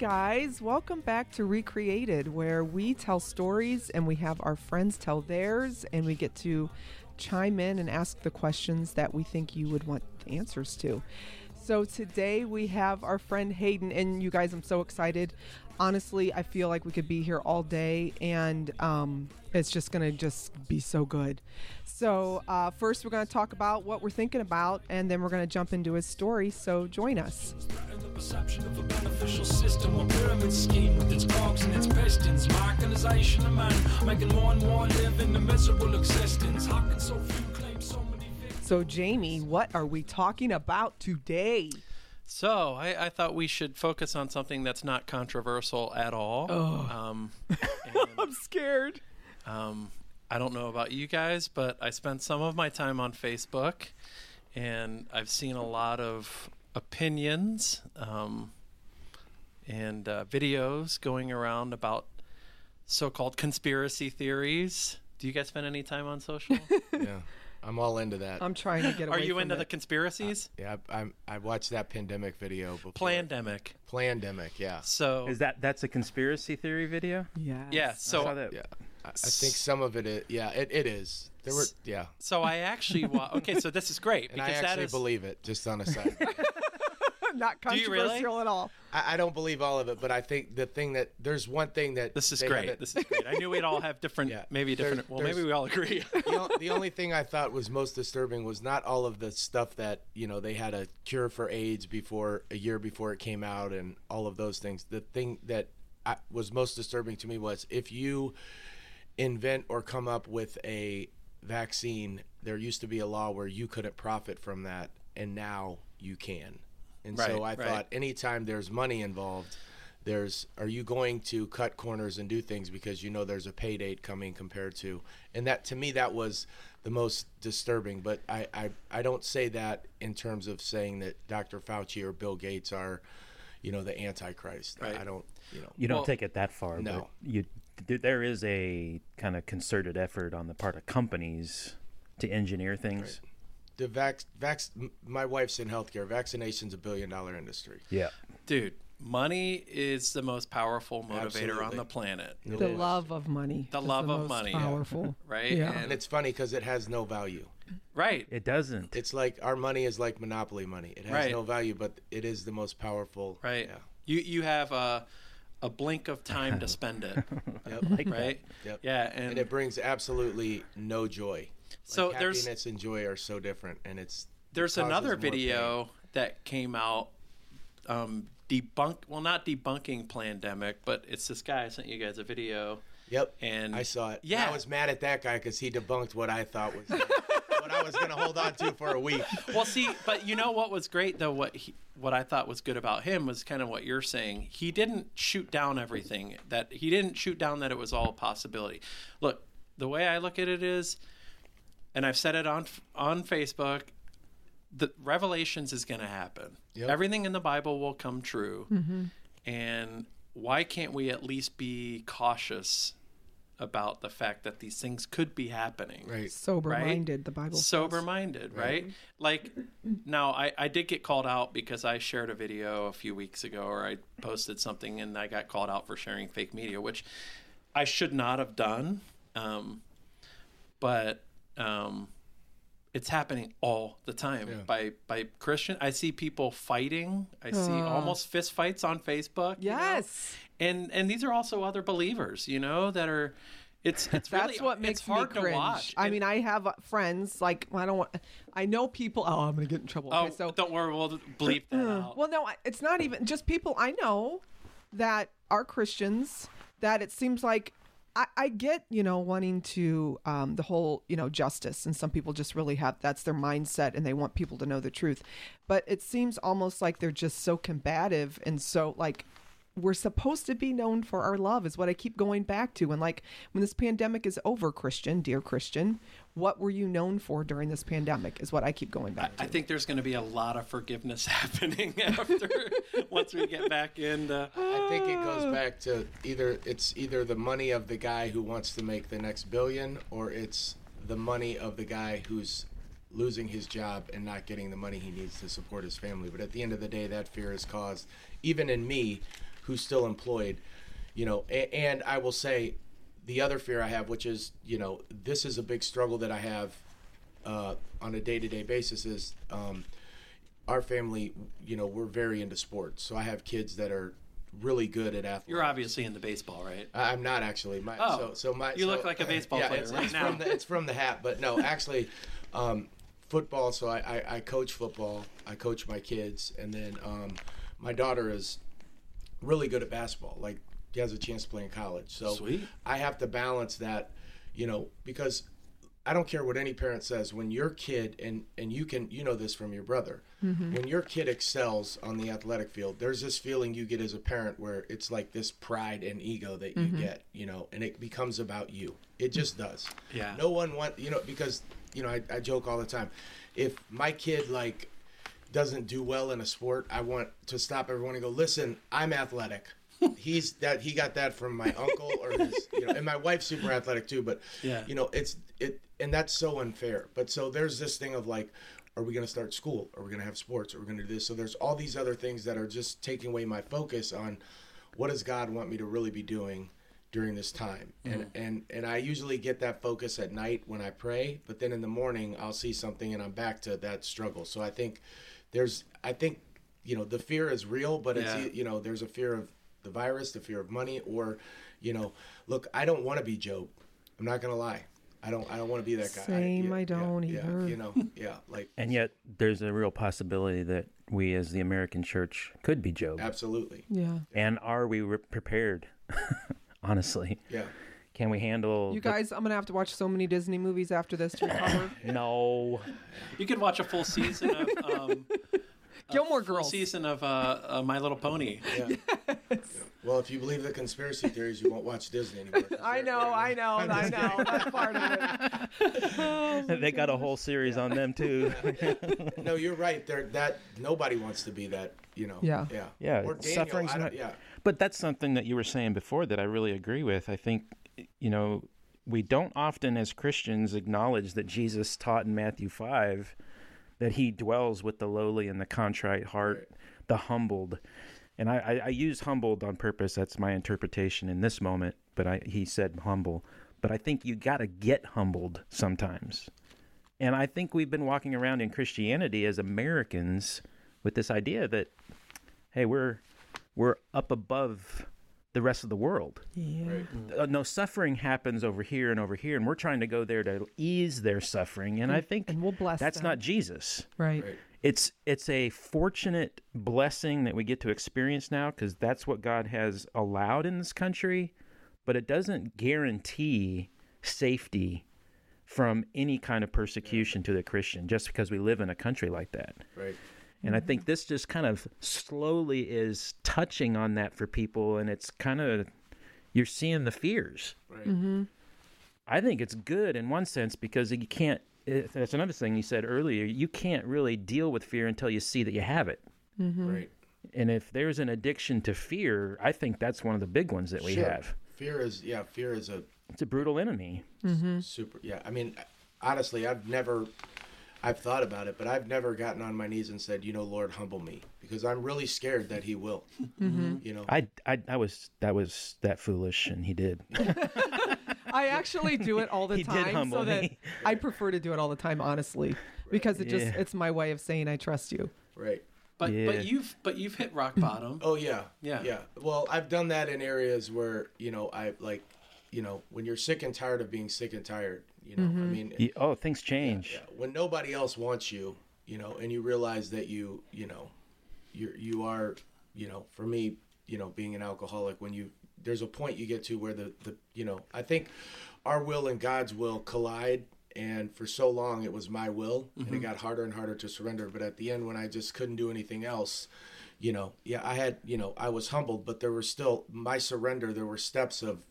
guys. Welcome back to Recreated, where we tell stories and we have our friends tell theirs, and we get to chime in and ask the questions that we think you would want answers to. So today we have our friend Hayden, and you guys, I'm so excited. Honestly, I feel like we could be here all day, and um, it's just gonna just be so good. So uh, first, we're gonna talk about what we're thinking about, and then we're gonna jump into his story. So join us. Perception of a beneficial system, a pyramid scheme with its cogs and its pistons. My of man, making more and more live a miserable existence. How can so few claim so many? So Jamie, what are we talking about today? So I, I thought we should focus on something that's not controversial at all. Um, and, I'm scared. um, I don't know about you guys, but I spent some of my time on Facebook, and I've seen a lot of opinions um, and uh, videos going around about so-called conspiracy theories. Do you guys spend any time on social? yeah, I'm all into that. I'm trying to get away Are you from into it. the conspiracies? Uh, yeah, I, I'm. I watched that pandemic video. Before. Plandemic. Plandemic. Yeah. So Is that that's a conspiracy theory video? Yeah. yeah. I So saw that. Yeah. I, I think some of it. Is, yeah, it, it is. There were. Yeah. So I actually wa- okay. So this is great And because I that actually is believe it. Just on a side. Not you controversial really? at all. I, I don't believe all of it, but I think the thing that there's one thing that this is great. This is great. I knew we'd all have different, Yeah. maybe There- different. well, there's- maybe we all agree. the, o- the only thing I thought was most disturbing was not all of the stuff that you know they had a cure for AIDS before a year before it came out and all of those things. The thing that I, was most disturbing to me was if you invent or come up with a vaccine, there used to be a law where you couldn't profit from that, and now you can. And so I Right, right. thought anytime there's money involved. There's are you going to cut corners and do things because you know there's a pay date coming compared to and that to me that was the most disturbing but I, I I don't say that in terms of saying that Dr. Fauci or Bill Gates are you know the antichrist Right. I don't you know You don't Well, take it that far, no. but you there is a kind of concerted effort on the part of companies to engineer things. The vax vax my wife's in healthcare vaccination's a billion dollar industry Yeah. Dude, money is the most powerful motivator on the planet, It The is. love of money. The is love of most money. Powerful. right? Yeah. and it's funny because it has no value right. It doesn't. it's like our money is like monopoly money it has Right. no value but it is the most powerful right. yeah You you have a a blink of time to spend it, yep. like right? Yep. Yeah, and, and it brings absolutely no joy. So like there's- happiness and joy are so different, and it's there's causes another video that came out um debunk well not debunking Plandemic, but it's this guy i sent you guys a video Yep, And- I saw it. yeah. I was mad at that guy because he debunked what I thought was what I was going to hold on to for a week. well see but you know what was great though what he, what i thought was good about him was kind of what you're saying he didn't shoot down everything that he didn't shoot down that it was all a possibility look the way i look at it is and i've said it on on facebook the revelations is going to happen. Yep. everything in the bible will come true. And why can't we at least be cautious about the fact that these things could be happening? Right. Sober Right? minded, the Bible sober minded right. Like now I, I did get called out because i shared a video a few weeks ago or i posted something and i got called out for sharing fake media which i should not have done. Um, but um, it's happening all the time Yeah. by by christian i see people fighting i see almost fist fights on facebook you know? Yes. and and these are also other believers you know that are it's it's really That's what makes it's hard me to cringe. watch I And- mean, I have uh, friends like I don't want. I know people. Oh, I'm gonna get in trouble. Oh, Okay, so don't worry, we'll bleep that out. Well, no, it's not even just people I know that are Christians that it seems like I, I get, you know, wanting to um, the whole, you know, justice, and some people just really have that's their mindset, and they want people to know the truth. But it seems almost like they're just so combative and so like we're supposed to be known for our love is what I keep going back to. And like when this pandemic is over, Christian, dear Christian, what were you known for during this pandemic is what I keep going back to. I think there's going to be a lot of forgiveness happening after once we get back into. Uh, I think it goes back to either it's either the money of the guy who wants to make the next billion, or it's the money of the guy who's losing his job and not getting the money he needs to support his family. But at the end of the day, that fear is caused, even in me, who's still employed, you know, a, and I will say the other fear I have, which is, you know, this is a big struggle that I have uh, on a day to day basis, is um, our family, you know, we're very into sports. So I have kids that are really good at athletics. You're obviously into baseball, right? I'm not actually. My, Oh, so, so my you look like a baseball yeah, player it's, right it's now. From the, it's from the hat, but no, actually, um, football. So I, I, I coach football. I coach my kids, and then um, my daughter is really good at basketball. Like she has a chance to play in college. So Sweet. I have to balance that, you know, because I don't care what any parent says. When your kid and and you can you know this from your brother, mm-hmm. when your kid excels on the athletic field, there's this feeling you get as a parent where it's like this pride and ego that you mm-hmm. get, you know, and it becomes about you. It just does. Yeah. No one want you know because you know I, I joke all the time. If my kid like doesn't do well in a sport, I want to stop everyone and go, listen, I'm athletic. He's that he got that from my uncle or his, you know, and my wife's super athletic too. But Yeah. you know, it's it, and that's so unfair. But so there's this thing of like, are we going to start school? Are we going to have sports? Are we going to do this? So there's all these other things that are just taking away my focus on what does God want me to really be doing during this time and mm-hmm. and and I usually get that focus at night when I pray but then in the morning I'll see something and I'm back to that struggle so I think there's I think you know the fear is real but it's you know there's a fear of the virus the fear of money or you know look I don't want to be Job I'm not gonna lie I don't I don't want to be that guy Same, yeah, I don't yeah, either. yeah, you know yeah like And yet, there's a real possibility that we, as the American church, could be Job. absolutely Yeah. And are we re- prepared? Honestly, yeah can we handle? You the- guys, I'm gonna have to watch so many Disney movies after this to recover. no. You could watch a full season of um, Gilmore Girls. season of uh, uh, My Little Pony. yeah well if you believe the conspiracy theories you won't watch Disney anymore. I they're- know, I know, I know. That's part of it. they got a whole series on them too. No, you're right. There, that nobody wants to be that. You know. Yeah. Yeah. Yeah, Or Daniel, suffering's don't- not- Yeah. But that's something that you were saying before that I really agree with. I think, you know, we don't often as Christians acknowledge that Jesus taught in Matthew 5 that he dwells with the lowly and the contrite heart, the humbled. And I, I, I use humbled on purpose. That's my interpretation in this moment. But I, he said humble. But I think you got to get humbled sometimes. And I think we've been walking around in Christianity as Americans with this idea that, hey, we're we're up above the rest of the world. Yeah. Uh, no suffering happens over here and over here, and we're trying to go there to ease their suffering. And I think And we'll bless that's them. not Jesus. Right. Right. It's it's a fortunate blessing that we get to experience now because that's what God has allowed in this country, but it doesn't guarantee safety from any kind of persecution to the Christian just because we live in a country like that. Right. And I mm-hmm. think this just kind of slowly is touching on that for people, and it's kind of you're seeing the fears. Right. Mm-hmm. I think it's good in one sense because you can't. it- That's another thing you said earlier. You can't really deal with fear until you see that you have it. Mm-hmm. Right. And if there's an addiction to fear, I think that's one of the big ones that we Sure. have. Fear is yeah. Fear is a It's a brutal enemy. super yeah. I mean, honestly, I've never. I've thought about it, but I've never gotten on my knees and said, you know, Lord, humble me, because I'm really scared that He will. Mm-hmm. Mm-hmm. You know. I, I, I was that was that foolish, and he did. I actually do it all the He did time, humble so that me. I prefer to do it all the time, honestly, because it just Yeah. it's my way of saying I trust you. right. But Yeah. but you've but you've hit rock bottom. Oh yeah. Yeah. Yeah. Well, I've done that in areas where you know I like, you know, when you're sick and tired of being sick and tired. You know, I mm-hmm. mean, You- oh, things change. Yeah, when nobody else wants you, you know, and you realize that you, you know, you you are, you know, for me, you know, being an alcoholic, when you there's a point you get to where the the you know, I think our will and God's will collide. And for so long, it was my will, and it mm-hmm. got harder and harder to surrender. But at the end, when I just couldn't do anything else, you know, yeah, I had, you know, I was humbled, but there were still my surrender. There were steps of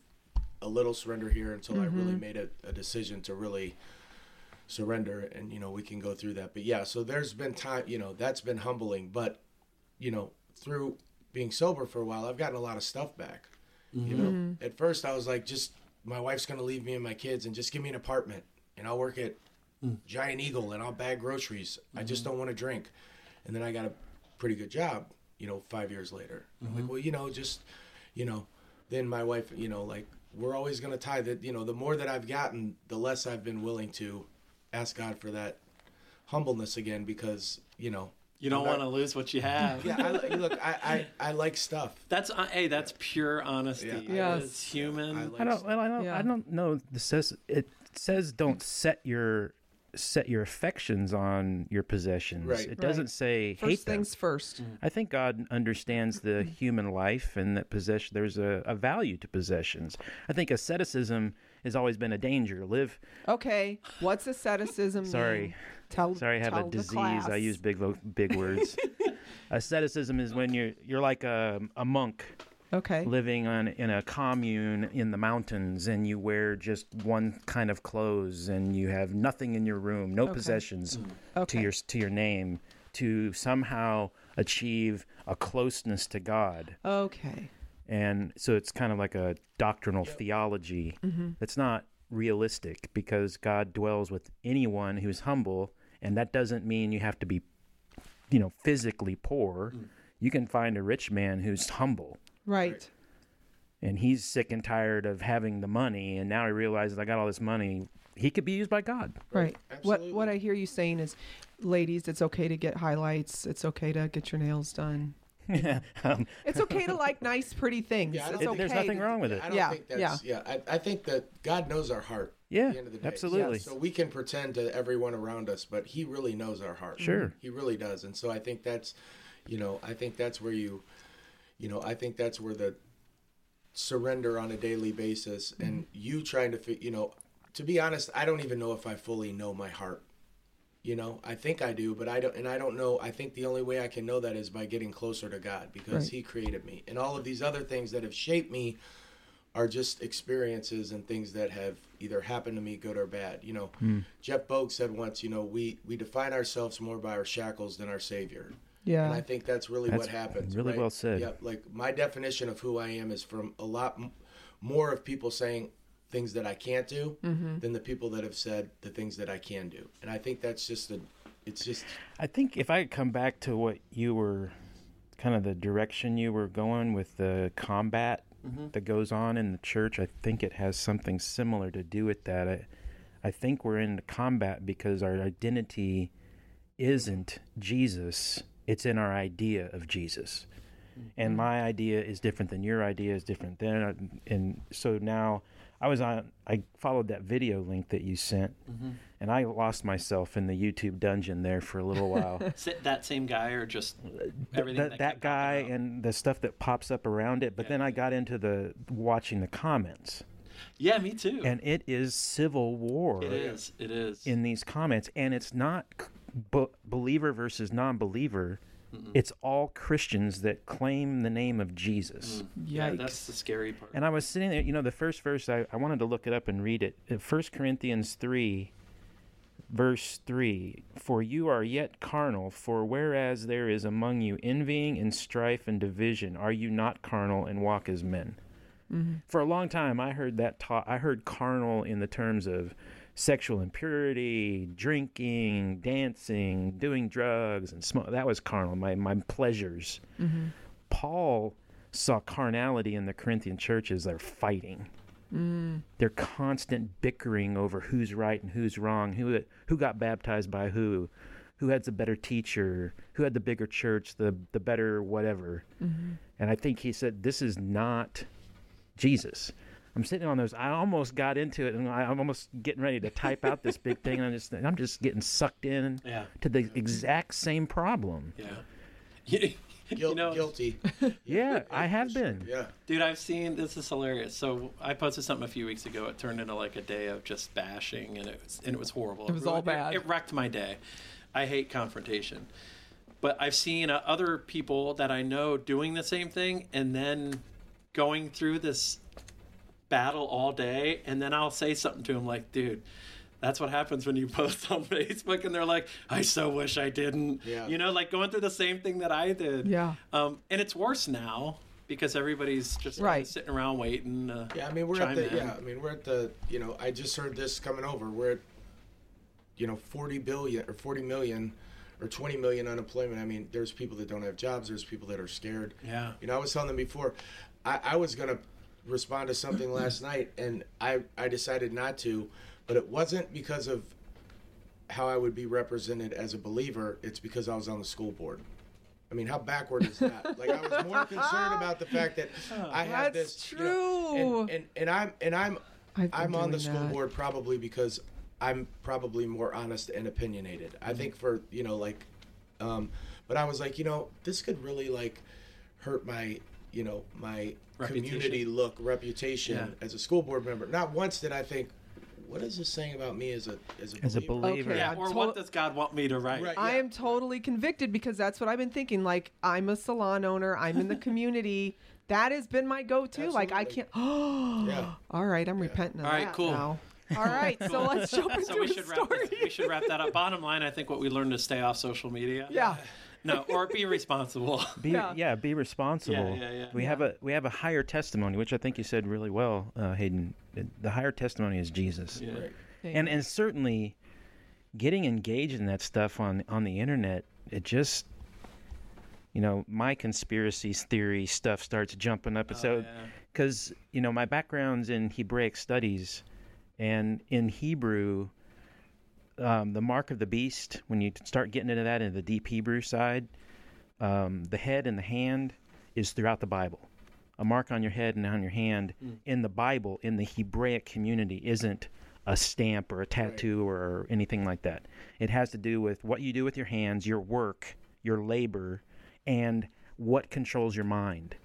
a little surrender here until I really mm-hmm. made a, a decision to really surrender and you know we can go through that. But yeah so there's been time you know that's been humbling. But you know through being sober for a while i've gotten a lot of stuff back. You know mm-hmm. at first i was like just my wife's going to leave me and my kids and just give me an apartment and i'll work at mm. Giant Eagle and i'll bag groceries. I just mm-hmm. don't want to drink. And then i got a pretty good job you know, five years later. I'm like, well, you know, just, you know, then my wife, you know, like we're always gonna tie that. You know, the more that I've gotten, the less I've been willing to ask God for that humbleness again because you know. You don't want to lose what you have. Yeah, I, look, I, I, I like stuff. That's uh, hey, that's pure honesty. Yeah. Yes. It's human. I like I don't. Well, I don't. Yeah. I don't know. This says it says don't set your set your affections on your possessions. Right. It doesn't Right. say First hate them. things first. Mm. I think God understands the human life and that possession. There's a, a value to possessions. I think asceticism has always been a danger. Live. Okay, what's asceticism? Sorry. mean? Tell. Sorry, I have a disease. class. I use big big words. Asceticism is when you're you're like a a monk Okay. living on in a commune in the mountains and you wear just one kind of clothes and you have nothing in your room no possessions to Mm. Okay. your to your name to somehow achieve a closeness to God Okay. and so it's kind of like a doctrinal theology Mm-hmm. that's not realistic because God dwells with anyone who's humble and that doesn't mean you have to be you know physically poor you can find a rich man who's humble Right. and he's sick and tired of having the money and now he realizes i got all this money he could be used by god Right. What Absolutely. what I hear you saying is, ladies, it's okay to get highlights. It's okay to get your nails done. um, It's okay to like nice, pretty things. Yeah, it's it- okay. there's nothing to- wrong with it I don't Yeah, think that's yeah. I, I think that God knows our heart. Yeah, at the end of the day. absolutely. So we can pretend to everyone around us, but He really knows our heart. Sure. He really does, and so I think that's, you know, I think that's where you, you know, I think that's where the surrender on a daily basis and you trying to, you know, to be honest, I don't even know if I fully know my heart. You know, I think I do, but I don't, and I don't know. I think the only way I can know that is by getting closer to God because Right. He created me, and all of these other things that have shaped me are just experiences and things that have either happened to me, good or bad. You know, hmm. Jeff Bogue said once, you know, we we define ourselves more by our shackles than our Savior. And I think that's really That's what happens. really right? well said. Yep. Like my definition of who I am is from a lot m- more of people saying things that I can't do Mm-hmm. than the people that have said the things that I can do. And I think that's just a, it's just i think if i come back to what you were kind of the direction you were going with the combat that goes on in the church i think it has something similar to do with that i, I think we're in the combat because our identity isn't jesus it's in our idea of jesus and mm-hmm. my idea is different than your idea is different than uh, and so now i was on i followed that video link that you sent mm-hmm. and i lost myself in the youtube dungeon there for a little while that same guy or just uh, everything that, that, that guy and the stuff that pops up around it but then i got into the watching the comments yeah, me too. and it is civil war it is. It is. in these comments and it's not b- believer versus non-believer it's all christians that claim the name of jesus yeah, that's the scary part. and I was sitting there, you know, the first verse, I, I wanted to look it up and read it. Uh, First Corinthians 3, verse 3 For you are yet carnal, for whereas there is among you envying and strife and division, are you not carnal and walk as men? For a long time, I heard that taught, I heard carnal in the terms of sexual impurity, drinking, dancing, doing drugs, and smoke. That was carnal, my, my pleasures. Mm-hmm. Paul saw carnality in the Corinthian churches. They're fighting. Mm. They're constant bickering over who's right and who's wrong, who who got baptized by who, who had the better teacher, who had the bigger church, the the better whatever. Mm-hmm. And I think he said, "This is not Jesus." I'm sitting on those. I almost got into it, and I- I'm almost getting ready to type out this big thing, and I'm just I'm just getting sucked in Yeah. to the exact same problem. yeah. You, guil- you know, guilty. Yeah, I have been. Yeah. Dude, I've seen this is hilarious. So I posted something a few weeks ago. It turned into like a day of just bashing, and it was and it was horrible. It was all ruined- bad. It, wrecked my day. I hate confrontation, but I've seen uh, other people that I know doing the same thing, and then going through this battle all day, and then I'll say something to them like, "Dude." That's what happens when you post on Facebook, and they're like, "I so wish I didn't." Yeah. You know, like going through the same thing that I did. Yeah. Um, and it's worse now because everybody's just kinda Right. sitting around waiting. Uh, Yeah, I mean we're at the in. yeah, I mean we're at the you know I just heard this coming over. We're at you know 40 billion or 40 million or 20 million unemployment. I mean, there's people that don't have jobs. There's people that are scared. Yeah. You know, I was telling them before, I, I was gonna respond to something last night, and I I decided not to, but it wasn't because of how I would be represented as a believer. It's because I was on the school board. I mean, how backward is that? like, I was more concerned about the fact that I had That's this. you know, true. and, and and I'm and I'm I'm on the school that. board probably because I'm probably more honest and opinionated. I think for you know like, um, but I was like, you know, this could really like hurt my you know my Reputation. community look reputation Yeah. as a school board member. Not once did I think, what is this saying about me as a as a As a believer? believer. Okay, Yeah, or to- what does God want me to write? Right. I am totally convicted because that's what I've been thinking. Like, I'm a salon owner, I'm in the community. That has been my go to. Like, I can't. Oh, Yeah. all right, I'm repenting of All right, that cool. now. All right, so let's jump into So we the should wrap story. this, we should wrap that up. Bottom line, I think what we learned is stay off social media. Yeah. No, or be responsible. Be, Yeah. yeah. be responsible. Yeah, yeah, yeah. We have a we have a higher testimony, which I think you said really well, uh, Hayden. The higher testimony is Jesus, Yeah. Right. and and certainly getting engaged in that stuff on on the internet, it just you know my conspiracy theory stuff starts jumping up. so Oh, yeah. because you know my background's in Hebraic studies, and in Hebrew, um, the mark of the beast. When you start getting into that in the deep Hebrew side, um, the head and the hand is throughout the Bible. A mark on your head and on your hand in the Bible in the Hebraic community isn't a stamp or a tattoo or anything like that. It has to do with what you do with your hands, your work, your labor, and what controls your mind.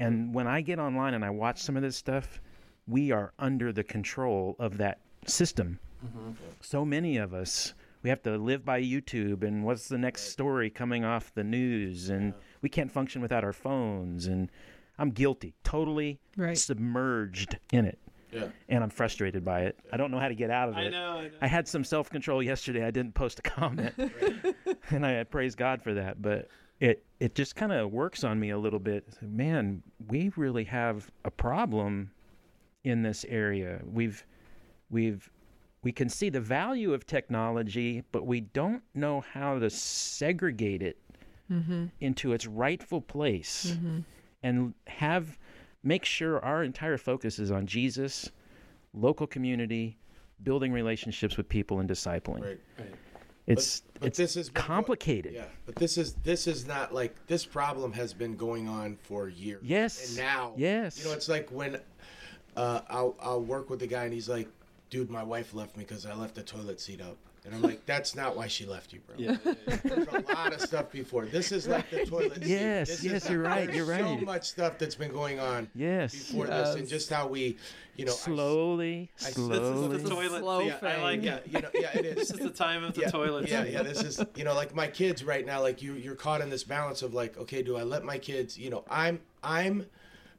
And when I get online and I watch some of this stuff, we are under the control of that system. Mm-hmm. So many of us, we have to live by YouTube and what's the next story coming off the news, and we can't function without our phones. And I'm guilty, totally Right. submerged in it. Yeah. And I'm frustrated by it. I don't know how to get out of it. I know. I know. I had some self control yesterday. I didn't post a comment, and I praise God for that. But it it just kind of works on me a little bit. Man, we really have a problem in this area. We've we've we can see the value of technology, but we don't know how to segregate it into its rightful place and have make sure our entire focus is on Jesus, local community, building relationships with people and discipling. Right. Right. It's but it's this is complicated. Yeah, but this is this is not like this problem has been going on for years. Yes. And now, Yes. you know, it's like when uh, I'll I'll work with a guy and he's like, "Dude, my wife left me because I left the toilet seat up," and I'm like, "That's not why she left you, bro." Yeah, yeah, yeah. There's a lot of stuff before. This is like the toilet seat. Yes, This yes, is, you're right, you're right. So much stuff that's been going on Yes. before this, and just how we, you know, I- slowly, I- this is slowly. This is the toilet. Slow seat. I like yeah, it. you know, yeah, it is. This is the time of the yeah, toilet. Yeah, yeah. This is you know like my kids right now. Like you, you're caught in this balance of like, okay, do I let my kids? You know, I'm I'm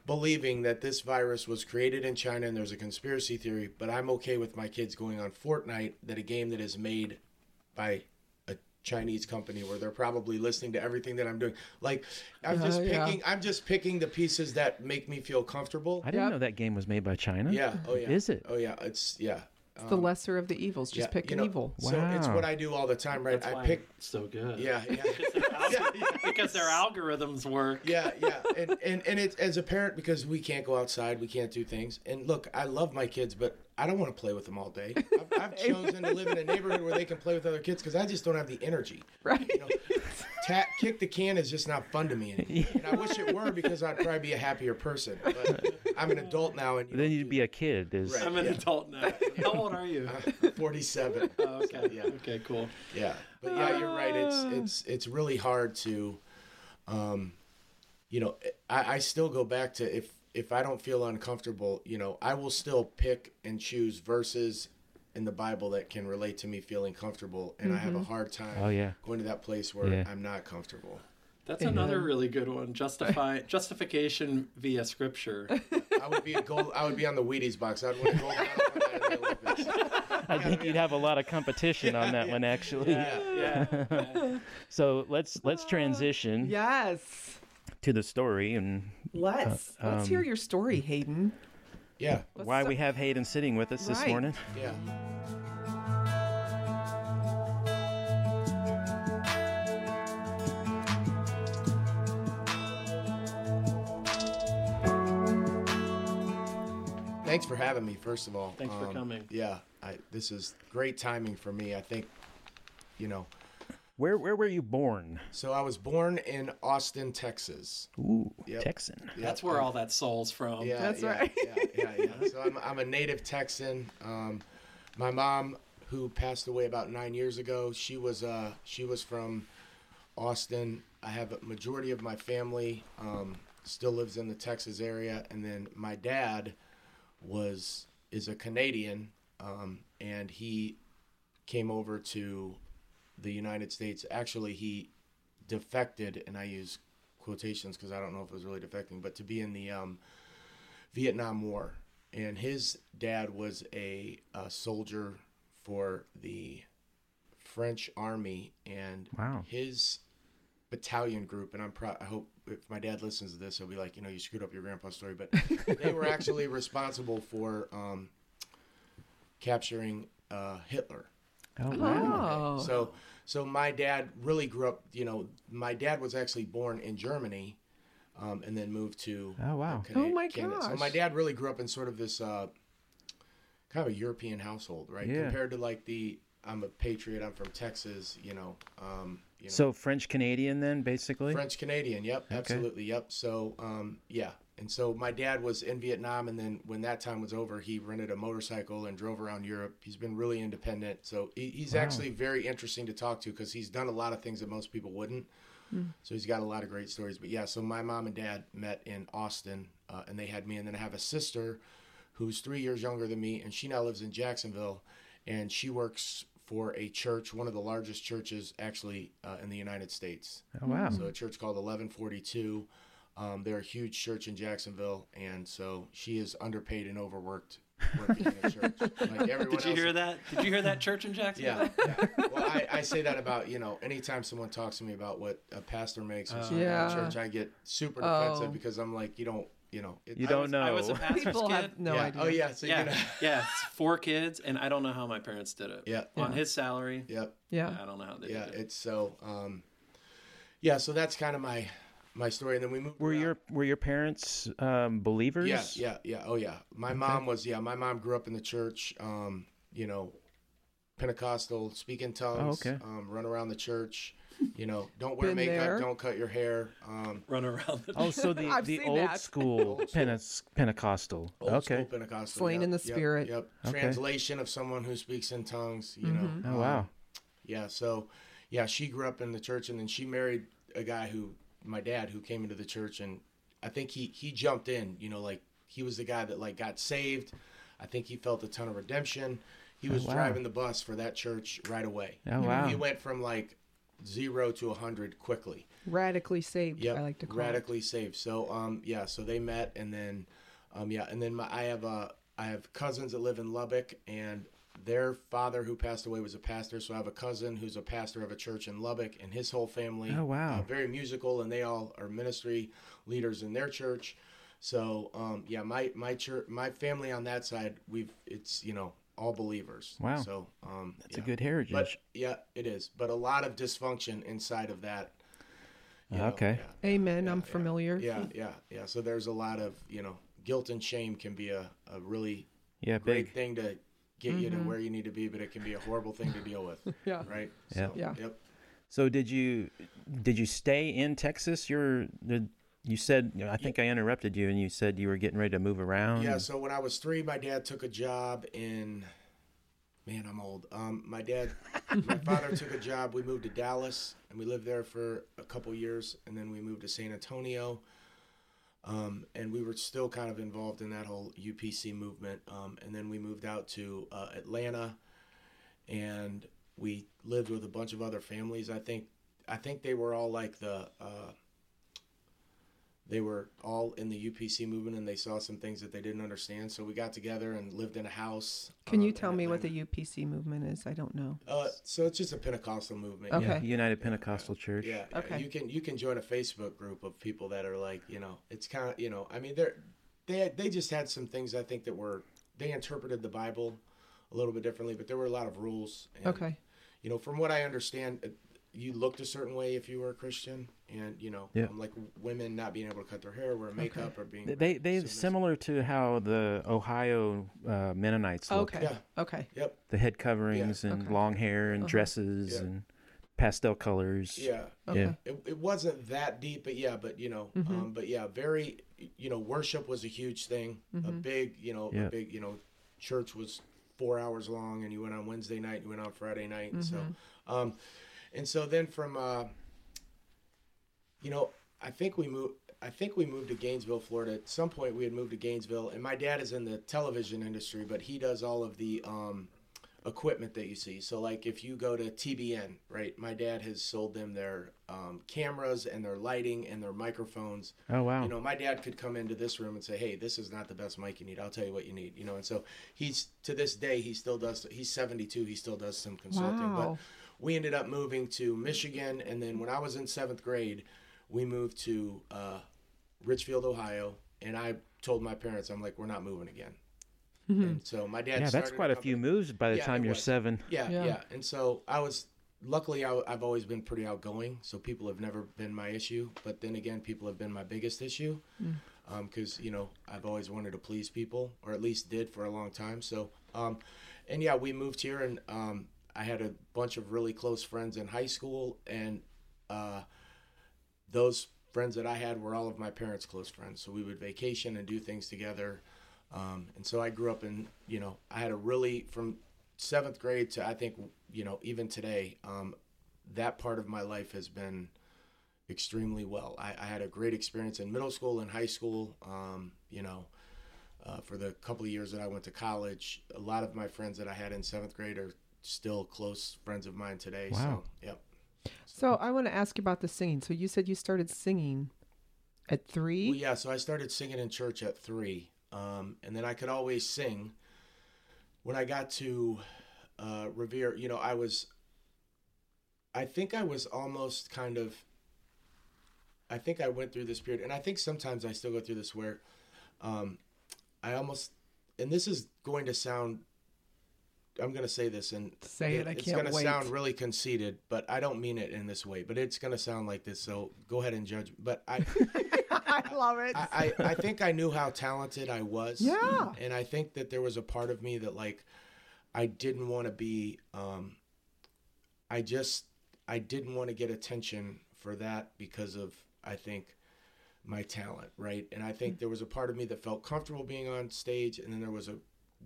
believing that this virus was created in China and there's a conspiracy theory, but I'm okay with my kids going on Fortnite, that a game that is made by a Chinese company where they're probably listening to everything that I'm doing. Like I'm uh, just Yeah, yeah. picking I'm just picking the pieces that make me feel comfortable. I didn't Yep. know that game was made by China. Yeah. Oh yeah. Is it? Oh yeah. It's yeah. It's the um, lesser of the evils. Just pick you an know, evil. So it's what I do all the time, right? That's I pick it's so good. yeah, yeah. because their algorithms work. yeah, yeah, and and and it's as a parent because we can't go outside, we can't do things. And look, I love my kids, but I don't want to play with them all day. I've, I've chosen to live in a neighborhood where they can play with other kids because I just don't have the energy. Right. You know, ta kick the can is just not fun to me anymore. And I wish it were because I'd probably be a happier person. But I'm an adult now, and you Then don't you'd be a kid. Is Right. I'm an Yeah. adult now. How old are you? that. 47. Oh, okay. yeah. Okay. Cool. Yeah, but yeah, you're right. It's it's it's really hard to, um, you know, I, I still go back to if if I don't feel uncomfortable, you know, I will still pick and choose verses in the Bible that can relate to me feeling comfortable, and I have a hard time Oh, yeah. going to that place where Yeah. I'm not comfortable. That's another really good one. Justify justification via scripture. I would be a gold. I would be on the Wheaties box. I'd win a gold medal for that in the Olympics. I think you'd have a lot of competition on that one, actually. yeah. yeah. So let's let's transition Yes. to the story and Let's Uh, let's um, hear your story, Hayden. Yeah. What's Why we have Hayden sitting with us this morning. Yeah. Thanks for having me, first of all. Thanks for um, coming. Yeah, I, this is great timing for me. I think, you know, where where were you born? so I was born in Austin, Texas. Ooh, Yep. Texan. That's where all that soul's from. Yeah, That's yeah, right. yeah, yeah, yeah. So I'm, I'm a native Texan. Um, my mom, who passed away about nine years ago, she was uh, she was from Austin. I have a majority of my family um, still lives in the Texas area, and then my dad was is a Canadian, um, and he came over to the United States. Actually, he defected, and I use quotations because I don't know if it was really defecting, but to be in the um, Vietnam War, and his dad was a, a soldier for the French army, and Wow. his battalion group. And I'm proud. I hope if my dad listens to this, he'll be like, you know, you screwed up your grandpa's story, but they were actually responsible for um, capturing uh, Hitler. Oh wow. Oh. So, so my dad really grew up. You know, my dad was actually born in Germany, um, and then moved to. Oh, wow. Cana- Oh, my Canada. So gosh. my dad really grew up in sort of this uh, kind of a European household, right? Yeah. Compared to like the, I'm a patriot. I'm from Texas. You know. Um, you know So French Canadian then, basically. French Canadian. Yep, absolutely. Yep. So, um, yeah. And so my dad was in Vietnam, and then when that time was over, he rented a motorcycle and drove around Europe. He's been really independent. So he, he's Wow. actually very interesting to talk to because he's done a lot of things that most people wouldn't. So he's got a lot of great stories. But yeah, so my mom and dad met in Austin, uh, and they had me, and then I have a sister who's three years younger than me, and she now lives in Jacksonville, and she works for a church, one of the largest churches actually uh, in the United States. Oh wow. So a church called Eleven22. Um, they're a huge church in Jacksonville, and so she is underpaid and overworked working in a church. Like everyone Did you else. hear that? Did you hear that, Church in Jacksonville? Yeah, yeah. Well, I, I say that about you know anytime someone talks to me about what a pastor makes or Oh. something in Yeah. church, I get super Oh. defensive because I'm like, you don't, you know, it, You I don't was- know. I was a pastor's People kid. have no yeah. idea. Oh yeah, so yeah, you know, yeah, it's four kids, and I don't know how my parents did it. Yeah. on Yeah. his salary, yep, Yeah. I don't know how they yeah. did it. Yeah, it's so, um, yeah. So that's kind of my my story, and then we moved. Were around. your were your parents um, believers? Yeah, yeah, yeah. Oh, yeah. My mom was. Yeah, my mom grew up in the church. Um, you know, Pentecostal, speak in tongues. Oh, okay. Um, run around the church. You know, don't wear Been makeup. there. Don't cut your hair. Um, Run around. The Oh, so the I've the seen old that. school Old school. Pente- Pentecostal. old okay. school Pentecostal. Slain yep, in the spirit. Yep. Okay. Translation of someone who speaks in tongues. You know. Mm-hmm. Oh Um, wow. Yeah. So, yeah, she grew up in the church, and then she married a guy who, my dad, who came into the church, and I think he he jumped in. You know, like he was the guy that like got saved. I think he felt a ton of redemption. He was wow. driving the bus for that church right away. Oh, You know, wow. He went from like zero to a hundred quickly. Radically saved, Yep. I like to call it. radically saved. So um yeah, so they met and then um yeah, and then my I have uh I have cousins that live in Lubbock and their father who passed away was a pastor, so I have a cousin who's a pastor of a church in Lubbock and his whole family Oh, wow. uh, very musical and they all are ministry leaders in their church. So um yeah, my my church my family on that side, we've it's you know all believers. Wow. So um It's yeah. a good heritage. But yeah, it is. But a lot of dysfunction inside of that. you know, Okay. yeah. Amen. Yeah, I'm yeah, familiar. Yeah, yeah, yeah. So there's a lot of you know guilt and shame can be a, a really yeah, great big. thing to get you to where you need to be, but it can be a horrible thing to deal with. Yeah. Right. Yeah. So, Yeah. Yep. So did you did you stay in Texas? You're the you said I think I interrupted you and you said you were getting ready to move around. Yeah. So when I was three, my dad took a job in. Man, I'm old. Um, my dad, my father took a job. We moved to Dallas, and we lived there for a couple years, and then we moved to San Antonio. Um, and we were still kind of involved in that whole UPC movement. Um, and then we moved out to uh, Atlanta, and we lived with a bunch of other families. I think, I think they were all like the. Uh, they were all in the UPC movement and they saw some things that they didn't understand. So we got together and lived in a house. Can you um, tell in me what the UPC movement is? I don't know. Uh, so it's just a Pentecostal movement. Okay. Yeah, United Pentecostal Church. Yeah, yeah. Okay. You can you can join a Facebook group of people that are like you know it's kind of you know I mean they're they they just had some things I think that were they interpreted the Bible a little bit differently, but there were a lot of rules. And, Okay. You know, from what I understand, uh, you looked a certain way if you were a Christian, and you know, Yeah. um, like women not being able to cut their hair, wear makeup, or being They they submissive. similar to how the Ohio uh, Mennonites look. Okay. Yeah. Okay. Yep. The head coverings and Okay. long hair and Uh-huh. dresses Yeah. and pastel colors. Yeah. Okay. Yeah. It, it wasn't that deep, but yeah, but you know, Mhm. um, but yeah, very, you know, worship was a huge thing. A Mhm. big, you know, Yeah. a big, you know, church was four hours long, and you went on Wednesday night, you went on Friday night, and Mhm. so, um, and so then from, uh, you know, I think we moved. I think we moved to Gainesville, Florida. At some point, we had moved to Gainesville, and my dad is in the television industry, but he does all of the um, equipment that you see. So, like, if you go to TBN, right? My dad has sold them their um, cameras and their lighting and their microphones. Oh wow. You know, my dad could come into this room and say, "Hey, this is not the best mic you need. I'll tell you what you need." You know, and so he's to this day he still does. He's 72. He still does some consulting, Wow. but we ended up moving to Michigan, and then when I was in seventh grade, we moved to uh, Richfield, Ohio, and I told my parents, "I'm like, we're not moving again." And so my dad. yeah, that's quite a few moves by the Yeah, time you're was. seven. Yeah, Yeah. yeah, And so I was luckily I, have always been pretty outgoing, so people have never been my issue. But then again, people have been my biggest issue because you know I've always wanted to please people, or at least did for a long time. So, um, and yeah, we moved here, and um, I had a bunch of really close friends in high school, and uh, those friends that I had were all of my parents' close friends. So we would vacation and do things together. Um, and so I grew up in, you know, I had a really, from seventh grade to I think, you know, even today, um, that part of my life has been extremely well. I, I had a great experience in middle school and high school. Um, you know, uh, for the couple of years that I went to college, a lot of my friends that I had in seventh grade are still close friends of mine today. Wow. So, yep. So I want to ask you about the singing. So you said you started singing at three. Well, yeah, so I started singing in church at three, um, and then I could always sing. When I got to uh, Revere, you know, I was. I think I was almost kind of. I think I went through this period, and I think sometimes I still go through this where, um, I almost, and this is going to sound. I'm going to say this, and Say it, I it's can't going to sound really conceited, but I don't mean it in this way. But it's going to sound like this, so go ahead and judge. But I. I love it. I, I, I think I knew how talented I was. Yeah. And I think that there was a part of me that like I didn't want to be um I just I didn't want to get attention for that because of I think my talent, right? And I think there was a part of me that felt comfortable being on stage and then there was a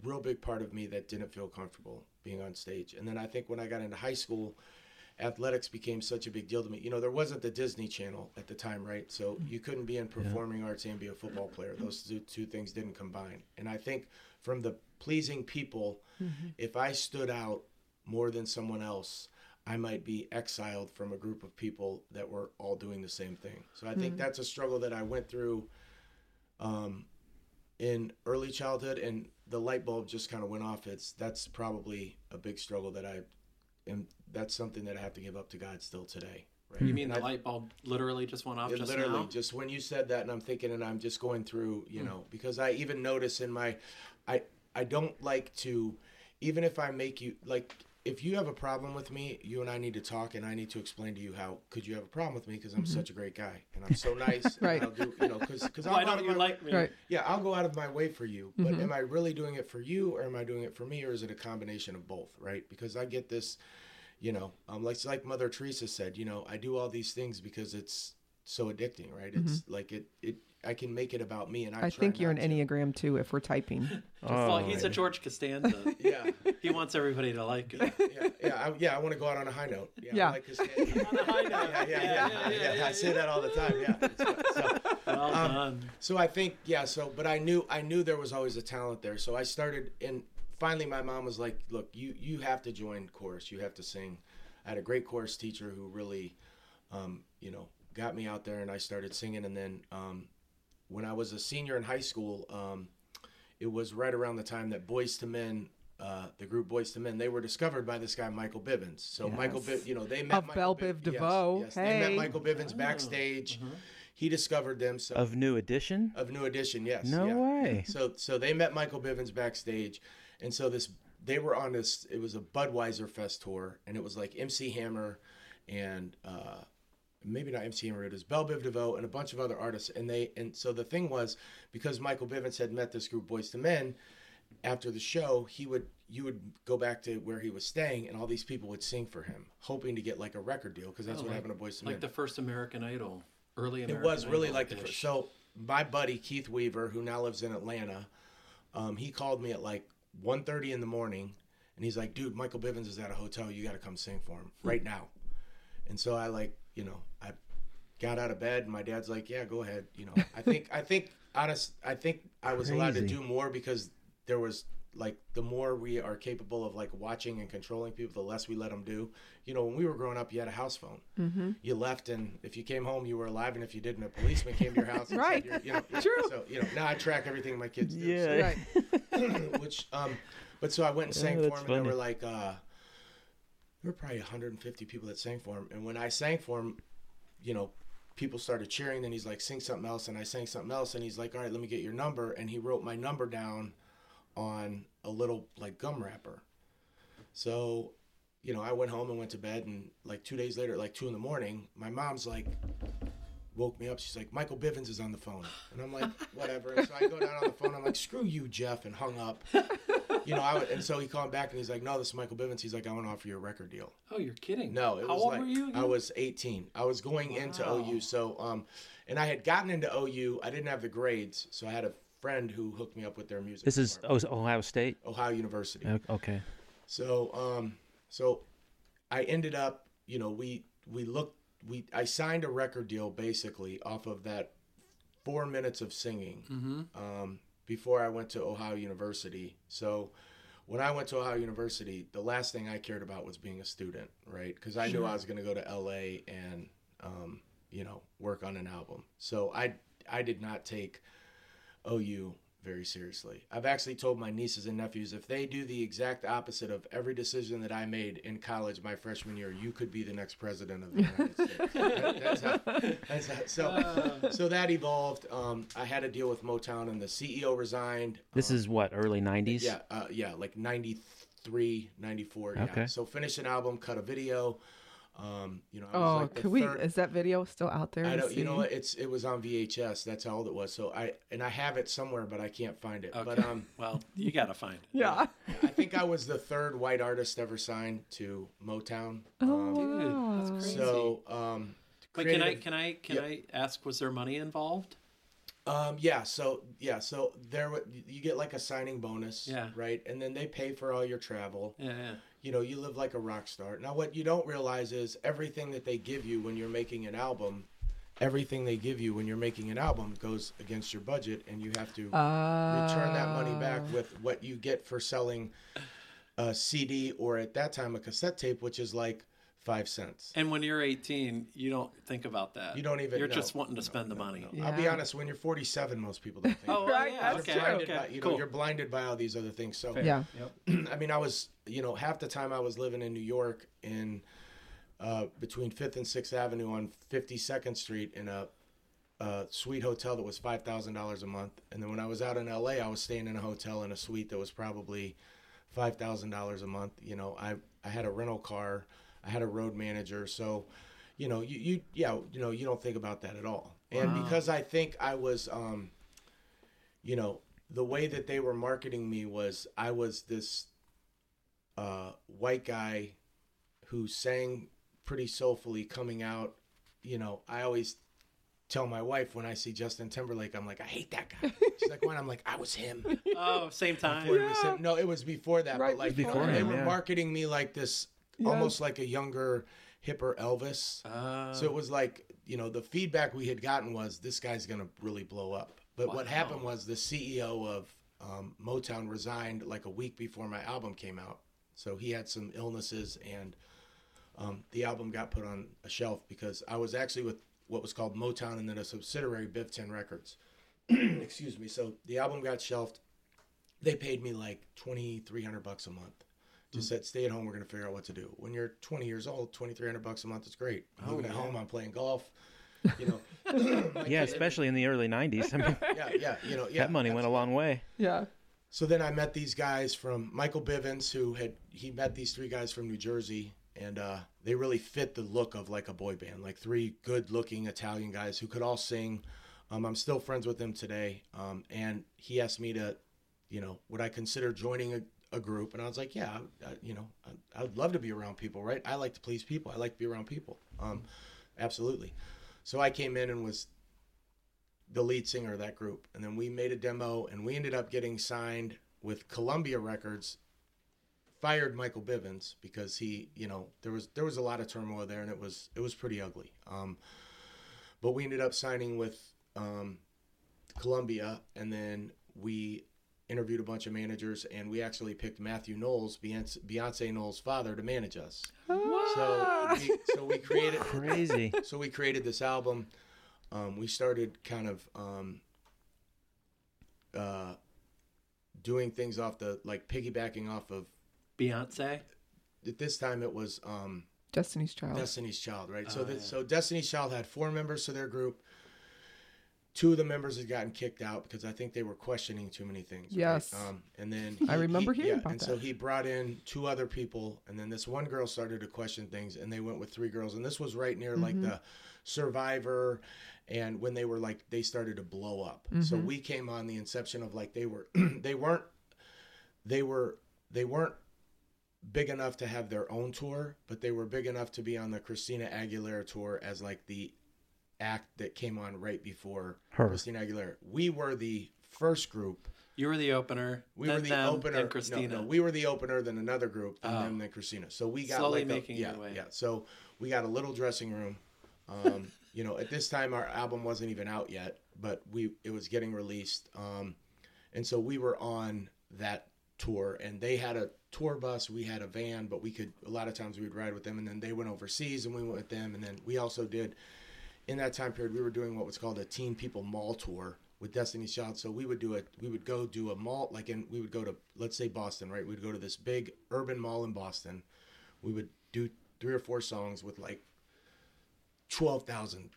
real big part of me that didn't feel comfortable being on stage. And then I think when I got into high school, athletics became such a big deal to me. You know, there wasn't the Disney Channel at the time, right? So mm-hmm. you couldn't be in performing arts and be a football player. Those two, two things didn't combine. And I think from the pleasing people, mm-hmm. if I stood out more than someone else, I might be exiled from a group of people that were all doing the same thing. So I think mm-hmm. that's a struggle that I went through um, in early childhood, and the light bulb just kind of went off. It's that's probably a big struggle that I, and that's something that I have to give up to God still today. Right? You mean the I- light bulb literally just went off it just literally now? just when you said that and i'm thinking and i'm just going through Hmm. you know because i even notice in my i i don't like to even if i make you like if you have a problem with me you and i need to talk and i need to explain to you how could you have a problem with me because i'm such a great guy and i'm so nice Mm-hmm. Right. and I'll do, you know because because Why don't you like me? right. yeah i'll go out of my way for you but Mm-hmm. am i really doing it for you or am i doing it for me or is it a combination of both right because i get this you know um like like mother teresa said you know i do all these things because it's so addicting right it's like it it i can make it about me and i. I try think you're an not to. Enneagram too. If we're typing, well, Oh, he's a George Costanza. yeah he wants everybody to like him. yeah yeah I, yeah i want to go out on a high note yeah, Yeah. I like Costanza. On a high note. yeah, yeah, yeah, yeah, yeah, i say that all the time yeah It's so, Well Um, done. So I think yeah. So but I knew I knew there was always a talent there. So I started and finally my mom was like, "Look, you you have to join chorus. You have to sing." I had a great chorus teacher who really, um, you know, got me out there and I started singing. And then um, when I was a senior in high school, um, it was right around the time that Boyz II Men. Uh, the group Boyz II Men, they were discovered by this guy Michael Bivins. So Michael, Yes. Biv, you know, they met Of Michael Bell Biv- Biv yes, DeVoe. Yes, they met Michael Bivins backstage. He discovered them. So Of New Edition? of New Edition, yes. No yeah. way. So so they met Michael Bivins backstage, and so this they were on this. It was a Budweiser Fest tour, and it was like MC Hammer, and uh, maybe not MC Hammer, it was Bell Biv DeVoe and a bunch of other artists. And they and so the thing was because Michael Bivins had met this group Boyz II Men, after the show, he would you would go back to where he was staying, and all these people would sing for him, hoping to get like a record deal because that's Oh, what like- happened to Boys to Like Men. Like the first American Idol, early It was really Idol like the first. So my buddy Keith Weaver, who now lives in Atlanta, um, he called me at like 1.30 in the morning, and he's like, "Dude, Michael Bivins is at a hotel. You got to come sing for him Hmm. right now." And so I like, you know, I got out of bed, and my dad's like, "Yeah, go ahead." You know, I think, I think, honest, I think I was allowed to do more because there was like the more we are capable of like watching and controlling people, the less we let them do. You know, when we were growing up, you had a house phone. Mm-hmm. You left, and if you came home, you were alive, and if you didn't, a policeman came to your house. And Right. Said you're, know, True. So you know, now I track everything my kids do. Yeah. Right. Which, um, but so I went and sang Oh, for them, him, and they were like, uh, there were probably 150 people that sang for him, and when I sang for him, you know, people started cheering. Then he's like, sing something else, and I sang something else, and he's like, all right, let me get your number, and he wrote my number down on a little like gum wrapper. So, you know, I went home and went to bed, and like two days later, like two in the morning, my mom's like, woke me up. She's like, Michael Bivins is on the phone, and I'm like, whatever. So I go down on the phone. I'm like, screw you, Jeff, and hung up. You know, I would, and so he called back and he's like, no, this is Michael Bivins. He's like, I want to offer you a record deal. Oh, you're kidding? No, it How was old like were you? I was 18. I was going into OU, so um, and I had gotten into OU. I didn't have the grades, so I had a friend who hooked me up with their music. This is department. oh, Ohio State. Ohio University. Okay. So um so I ended up, you know, we we looked we I signed a record deal basically off of that 4 minutes of singing. Mm-hmm. Um before I went to Ohio University. So when I went to Ohio University, the last thing I cared about was being a student, right? Cuz I knew Sure. I was going to go to LA and um you know, work on an album. So I I did not take OU very seriously. I've actually told my nieces and nephews if they do the exact opposite of every decision that I made in college my freshman year, you could be the next president of the United States. That- that's how, that's how, so, so that evolved. Um, I had a deal with Motown, and the CEO resigned. This Um, is what early '90s. yeah, uh, yeah, like 93, 94. Yeah. Okay. So finish an album, cut a video. Um, you know, I was Oh, like the could we? third- Is that video still out there? I don't. You know? It's it was on VHS. That's how old it was. So I and I have it somewhere, but I can't find it. Okay. But um, well, you gotta find it. Yeah. I think I was the third white artist ever signed to Motown. Oh, Um. Dude, that's crazy. so um, Wait, can I can I can Yep. I ask? Was there money involved? Um, yeah. So yeah. So there, wa- you get like a signing bonus. Yeah. Right, and then they pay for all your travel. Yeah, yeah. You know, you live like a rock star. Now, what you don't realize is everything that they give you when you're making an album, everything they give you when you're making an album goes against your budget, and you have to return that money back with what you get for selling a CD or at that time a cassette tape, which is like five cents. And when you're 18, you don't think about that. You don't even. You're no, just wanting to no, spend the no, money. no. I'll be honest. When you're 47, most people don't think. Oh, about Right, yeah. it. Okay. You're blinded okay. by, you know, cool. you're blinded by all these other things. So Yeah. I mean, I was, you know, half the time I was living in New York in uh, between Fifth and Sixth Avenue on 52nd Street in a, a suite hotel that was five thousand dollars a month, and then when I was out in L.A., I was staying in a hotel in a suite that was probably five thousand dollars a month. You know, I I had a rental car, I had a road manager, so. You know, you, you yeah, you know, you don't think about that at all. And Wow. because I think I was um you know, the way that they were marketing me was I was this uh, white guy who sang pretty soulfully coming out. You know, I always tell my wife when I see Justin Timberlake, I'm like, I hate that guy. She's like, when I'm like, I was him. Oh, same time. Before he was him. No, it was before that. Right but like before they were yeah. marketing me like this, Yeah. almost like a younger, hipper Elvis. Uh, So it was like, you know, the feedback we had gotten was this guy's going to really blow up. But what happened was the CEO of um, Motown resigned like a week before my album came out. So he had some illnesses and um, the album got put on a shelf because I was actually with what was called Motown and then a subsidiary Biv 10 Records. Excuse me. So the album got shelved. They paid me like 2300 bucks a month. Just said, stay at home. We're going to figure out what to do. When you're 20 years old, 2300 bucks a month is great. I'm Oh, living at home. I'm playing golf. You know. My Yeah, kid- especially in the early '90s. I mean, Yeah, yeah. You know, yeah. that money went a long way. Yeah. So then I met these guys from Michael Bivins, who had he met these three guys from New Jersey, and uh, they really fit the look of like a boy band, like three good-looking Italian guys who could all sing. Um, I'm still friends with him today, um, and he asked me to, you know, would I consider joining a, a group? And I was like, yeah, I, you know, I, I would love to be around people, right? I like to please people. I like to be around people, um, absolutely. So I came in and was the lead singer of that group, and then we made a demo, and we ended up getting signed with Columbia Records fired Michael Bivins because he, you know, there was there was a lot of turmoil there, and it was it was pretty ugly. Um, but we ended up signing with um, Columbia, and then we interviewed a bunch of managers, and we actually picked Matthew Knowles, Beyonce, Beyonce Knowles' father, to manage us. So we, so we created Crazy. so we created this album. Um, we started kind of um, uh, doing things off the like piggybacking off of. Beyonce. At this time, it was um, Destiny's Child. Destiny's Child, right? so, Oh, that, yeah. so Destiny's Child had four members to their group. Two of the members had gotten kicked out because I think they were questioning too many things. right? Yes. Um, and then I remember hearing about and so he brought in two other people, and then this one girl started to question things, and they went with three girls, and this was right near like Mm-hmm. the Survivor, and when they were like they started to blow up. So Mm-hmm. we came on the inception of like they were they weren't they were they weren't big enough to have their own tour, but they were big enough to be on the Christina Aguilera tour as like the act that came on right before Her. Christina Aguilera. We were the first group. You were the opener. We then were the them, opener. Then Christina. No, no, we were the opener, then another group, and Oh. then then Christina. So we got Slowly like making a, yeah, way. yeah. So we got a little dressing room. Um, you know, at this time our album wasn't even out yet, but we it was getting released. Um, and so we were on that tour and they had a tour bus we had a van but we could a lot of times we'd ride with them and then they went overseas and we went with them and then we also did in that time period we were doing what was called a teen people mall tour with destiny's child so we would do it we would go do a mall like in we would go to let's say boston right we'd go to this big urban mall in boston we would do three or four songs with like 12,000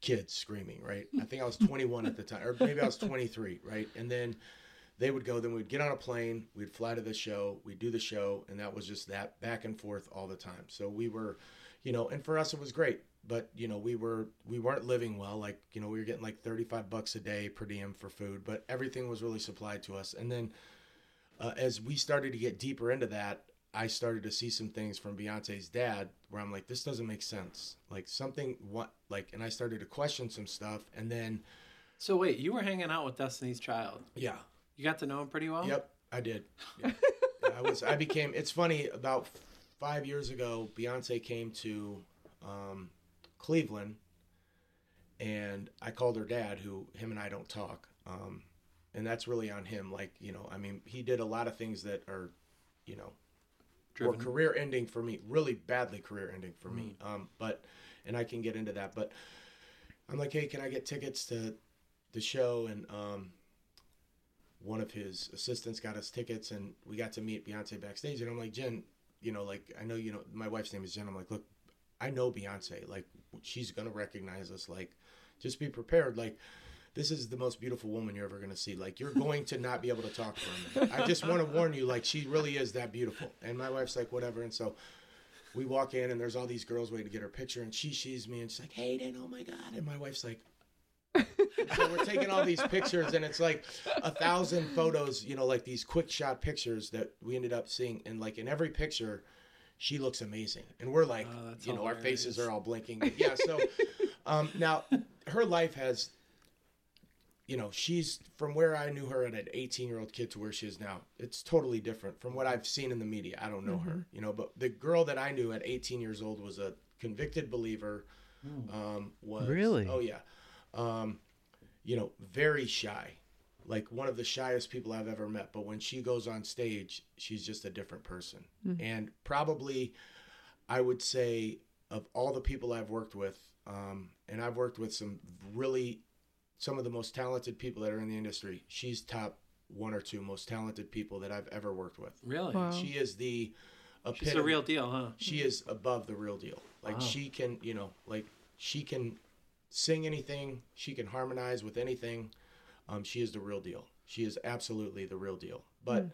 kids screaming, right? I think I was 21 at the time, or maybe I was 23, right? And then they would go, then we'd get on a plane, we'd fly to the show, we'd do the show, and that was just that back and forth all the time. So we were, you know, and for us it was great, but you know, we were we weren't living well. Like you know, we were getting like 35 bucks a day per diem for food, but everything was really supplied to us. And then uh, as we started to get deeper into that, I started to see some things from Beyonce's dad where I'm like, this doesn't make sense. Like something what like, and I started to question some stuff, and then So wait, you were hanging out with Destiny's Child. yeah, You got to know him pretty well. Yep, I did. Yeah. I was. I became. It's funny. About five years ago, Beyonce came to um, Cleveland, and I called her dad, who him and I don't talk, um, and that's really on him. Like you know, I mean, he did a lot of things that are, you know, were career ending for me. Really badly career ending for me. Um, but, and I can get into that. But I'm like, hey, can I get tickets to the show? And um, one of his assistants got us tickets and we got to meet Beyonce backstage. And I'm like, Jen, you know, like, I know, you know, my wife's name is Jen. I'm like, look, I know Beyonce. Like, she's to recognize us. Like, just be prepared. Like, this is the most beautiful woman you're ever to see. Like, you're going to not be able to talk to her. I just want to warn you, like, she really is that beautiful. And my wife's like, whatever. And so we walk in and there's all these girls waiting to get her picture. And she sees me and she's like, Hayden, oh my God. And my wife's like, so we're taking all these pictures and it's like a thousand photos you know like these quick shot pictures that we ended up seeing and like in every picture she looks amazing. And we're like Oh, you know our faces are all blinking. Yeah so um now her life has you know she's from where i knew her at an 18 year old kid to where she is now it's totally different from what i've seen in the media. I don't know her you know but the girl that i knew at 18 years old was a convicted believer um was Really? oh yeah. Um, you know, very shy, like one of the shyest people I've ever met. But when she goes on stage, she's just a different person. And probably, I would say, of all the people I've worked with, um, and I've worked with some really, some of the most talented people that are in the industry, she's top one or two most talented people that I've ever worked with. Really? Wow. She is the She's epitome a real deal, huh? she is above the real deal. Like Wow. she can, you know, like she can sing anything, she can harmonize with anything. Um, she is the real deal. She is absolutely the real deal. But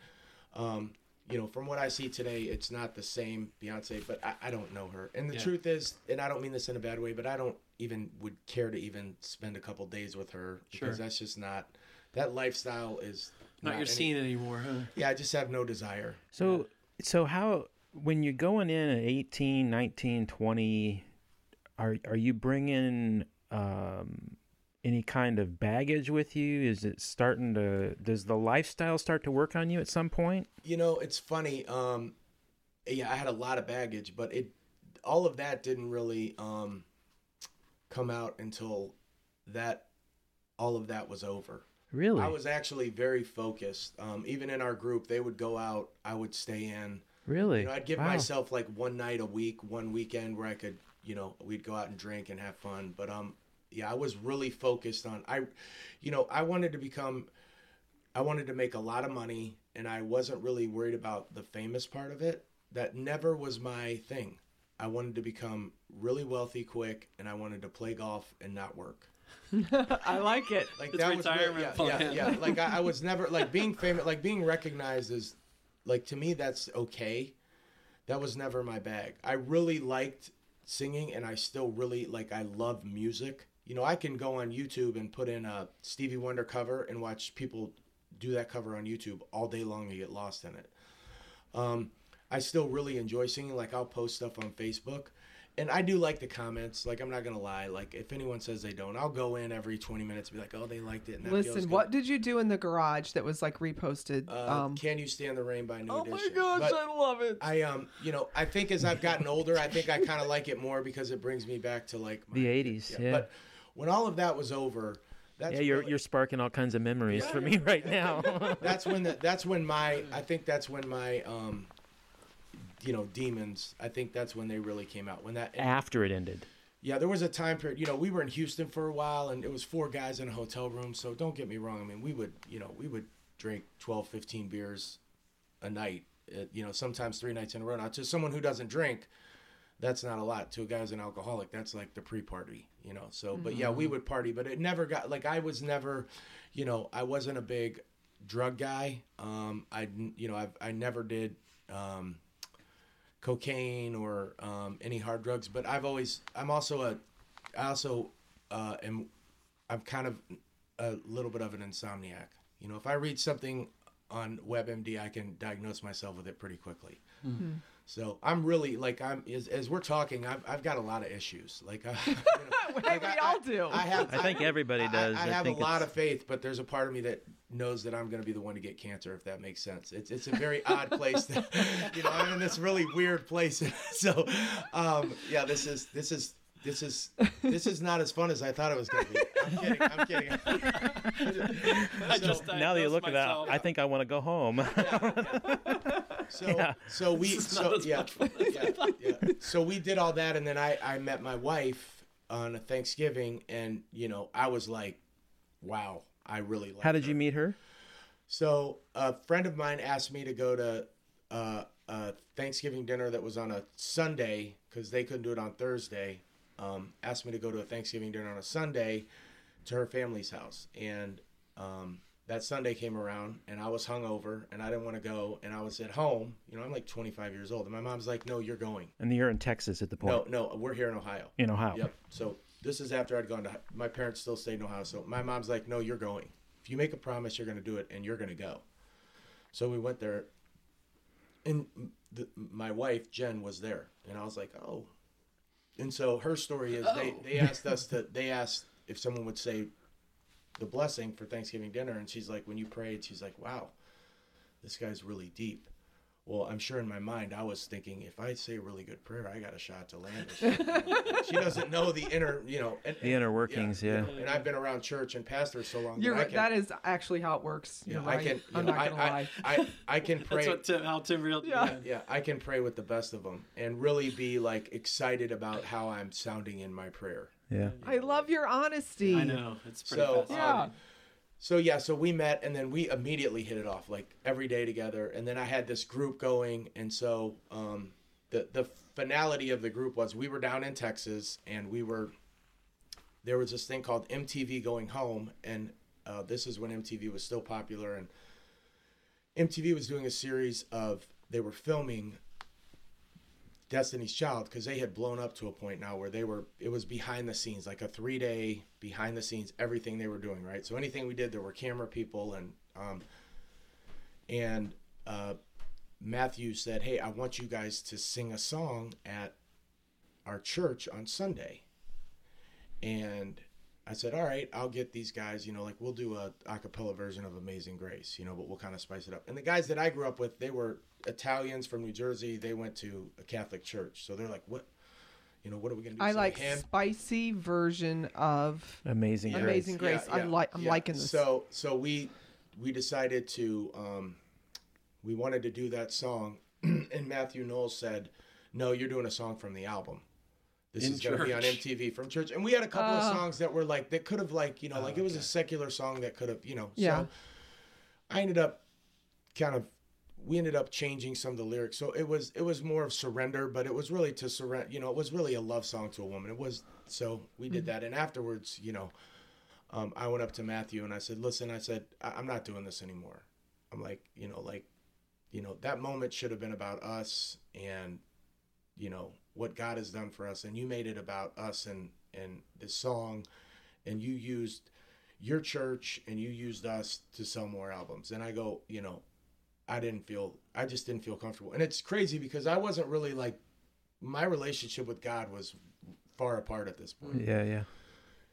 um, you know, from what I see today, it's not the same Beyonce, but I, I don't know her. And the Yeah. truth is, and I don't mean this in a bad way, but I don't even would care to even spend a couple days with her because Sure. that's just not that lifestyle is Not your any- scene anymore, huh? Yeah, I just have no desire. So so how when you're going in at 18, 19, 20 are are you bringing um any kind of baggage with you? Is it starting to does the lifestyle start to work on you at some point? You know, it's funny. Um, yeah, I had a lot of baggage, but it all of that didn't really um, come out until that all of that was over. Really? I was actually very focused. Um, even in our group, they would go out, I would stay in. really? You know, I'd give Wow. myself like one night a week, one weekend where I could, you know, we'd go out and drink and have fun. But um, yeah, I was really focused on I, you know, I wanted to become, I wanted to make a lot of money, and I wasn't really worried about the famous part of it. That never was my thing. I wanted to become really wealthy quick, and I wanted to play golf and not work. I like it. Like It's that was really- retirement yeah, yeah, yeah. Like I, I was never like being famous, like being recognized is, like to me that's okay. That was never my bag. I really liked singing, and I still really like. I love music. You know, I can go on YouTube and put in a Stevie Wonder cover and watch people do that cover on YouTube all day long and get lost in it. Um, I still really enjoy singing. Like I'll post stuff on Facebook, and I do like the comments. Like I'm not gonna lie. Like if anyone says they don't, I'll go in every 20 minutes and be like, "Oh, they liked it." And that feels Listen, good. what did you do in the garage that was like reposted? Uh, um, Can you stand the rain by New oh my gosh, But I love it. I um, you know, I think as I've gotten older, I think I kind of like it more because it brings me back to like my, the 80s, yeah. But when all of that was over, that's yeah, you're really- you're sparking all kinds of memories for me right now. that's when the, that's when my I think that's when my um, you know, demons. I think that's when they really came out. When that After it ended. Yeah, there was a time period. You know, we were in Houston for a while, and it was four guys in a hotel room. So don't get me wrong. I mean, we would, you know, we would drink 12, 15 beers a night. Uh, you know, sometimes three nights in a row. Now, to someone who doesn't drink, that's not a lot. To a guy who's an alcoholic, that's like the pre-party. You know. So, but yeah, we would party, but it never got like I was never, you know, I wasn't a big drug guy. Um, I, you know, I I never did. Um, cocaine or um, any hard drugs. But I've always, I'm also a, I also uh, am, I'm kind of a little bit of an insomniac. You know, if I read something on WebMD, I can diagnose myself with it pretty quickly. So I'm really like I'm as, as we're talking, I've, I've got a lot of issues. Like, uh, you know, hey, we I- all do. I have. I think everybody does. I, I have think a lot it's- of faith, but there's a part of me that knows that I'm going to be the one to get cancer, if that makes sense. It's it's a very odd place. To, you know, I'm in this really weird place. so, um, yeah, this is this is this is this is not as fun as I thought it was going to be. I'm kidding. I'm kidding. I just now that you look at that. I think I want to go home. So Yeah. so we This is not so yeah, yeah yeah so we did all that and then I I met my wife on a Thanksgiving and you know I was like wow I really like How did you meet her? So a friend of mine asked me to go to uh, a Thanksgiving dinner that was on a Sunday because they couldn't do it on Thursday. Um, asked me to go to a Thanksgiving dinner on a Sunday to her family's house, and um, that Sunday came around, and I was hungover, and I didn't want to go, and I was at home. You know, I'm like 25 years old, and my mom's like, "No, you're going." And you're in Texas at the point. No, no, we're here in Ohio. In Ohio. Yep. So this is after I'd gone to my parents still stayed in Ohio. So my mom's like, "No, you're going. If you make a promise, you're going to do it, and you're going to go." So we went there, and the, my wife Jen was there, and I was like, "Oh." And so her story is they oh. they asked us to they asked if someone would say the blessing for Thanksgiving dinner, and she's like, when you prayed, she's like, "Wow, this guy's really deep." Well, I'm sure in my mind I was thinking, if I say a really good prayer, I got a shot to land. this. she doesn't know the inner, you know, and, The inner workings, yeah. And I've been around church and pastors so long. You're that I right. can, that is actually how it works. yeah, You're I can. you I'm know, not gonna I, lie. I, I, I can pray. That's what Tim, how Tim reeled you Yeah. yeah, I can pray with the best of them and really be like excited about how I'm sounding in my prayer. Yeah. I love your honesty. I know. It's pretty So, fascinating. Yeah. So yeah, so we met and then we immediately hit it off like every day together. And then I had this group going, and so um, the the finality of the group was we were down in Texas and we were there was this thing called MTV Going Home, and uh, this is when MTV was still popular and MTV was doing a series of they were filming Destiny's Child because they had blown up to a point now where they were it was behind the scenes like a three day behind the scenes everything they were doing right? So anything we did there were camera people and um and uh Matthew said hey I want you guys to sing a song at our church on Sunday. And I said all right I'll get these guys you know like we'll do a acapella version of Amazing Grace you know but we'll kind of spice it up. And the guys that I grew up with they were Italians from New Jersey. They went to a Catholic church, so they're like, "What? You know, what are we gonna do?" I So like hand- spicy version of Amazing. Grace. Amazing Grace. Yeah, I'm yeah, like I'm yeah. liking this. So so we we decided to um, we wanted to do that song, and Matthew Knowles said, "No, you're doing a song from the album." This In is going to be on. MTV from church, and we had a couple Oh. of songs that were like that could have like you know like it was a secular song that could have you know. Yeah. So I ended up kind of we ended up changing some of the lyrics, so it was it was more of surrender, but it was really to surrender. You know, it was really a love song to a woman. It was so we did that, and afterwards, you know, um, I went up to Matthew and I said, "Listen," I said, I- "I'm not doing this anymore." I'm like, you know, like, you know, that moment should have been about us and, you know, what God has done for us, and you made it about us and and this song, and you used your church and you used us to sell more albums. And I go, you know, I didn't feel, I just didn't feel comfortable, and it's crazy because I wasn't really like, my relationship with God was far apart at this point. Yeah, yeah.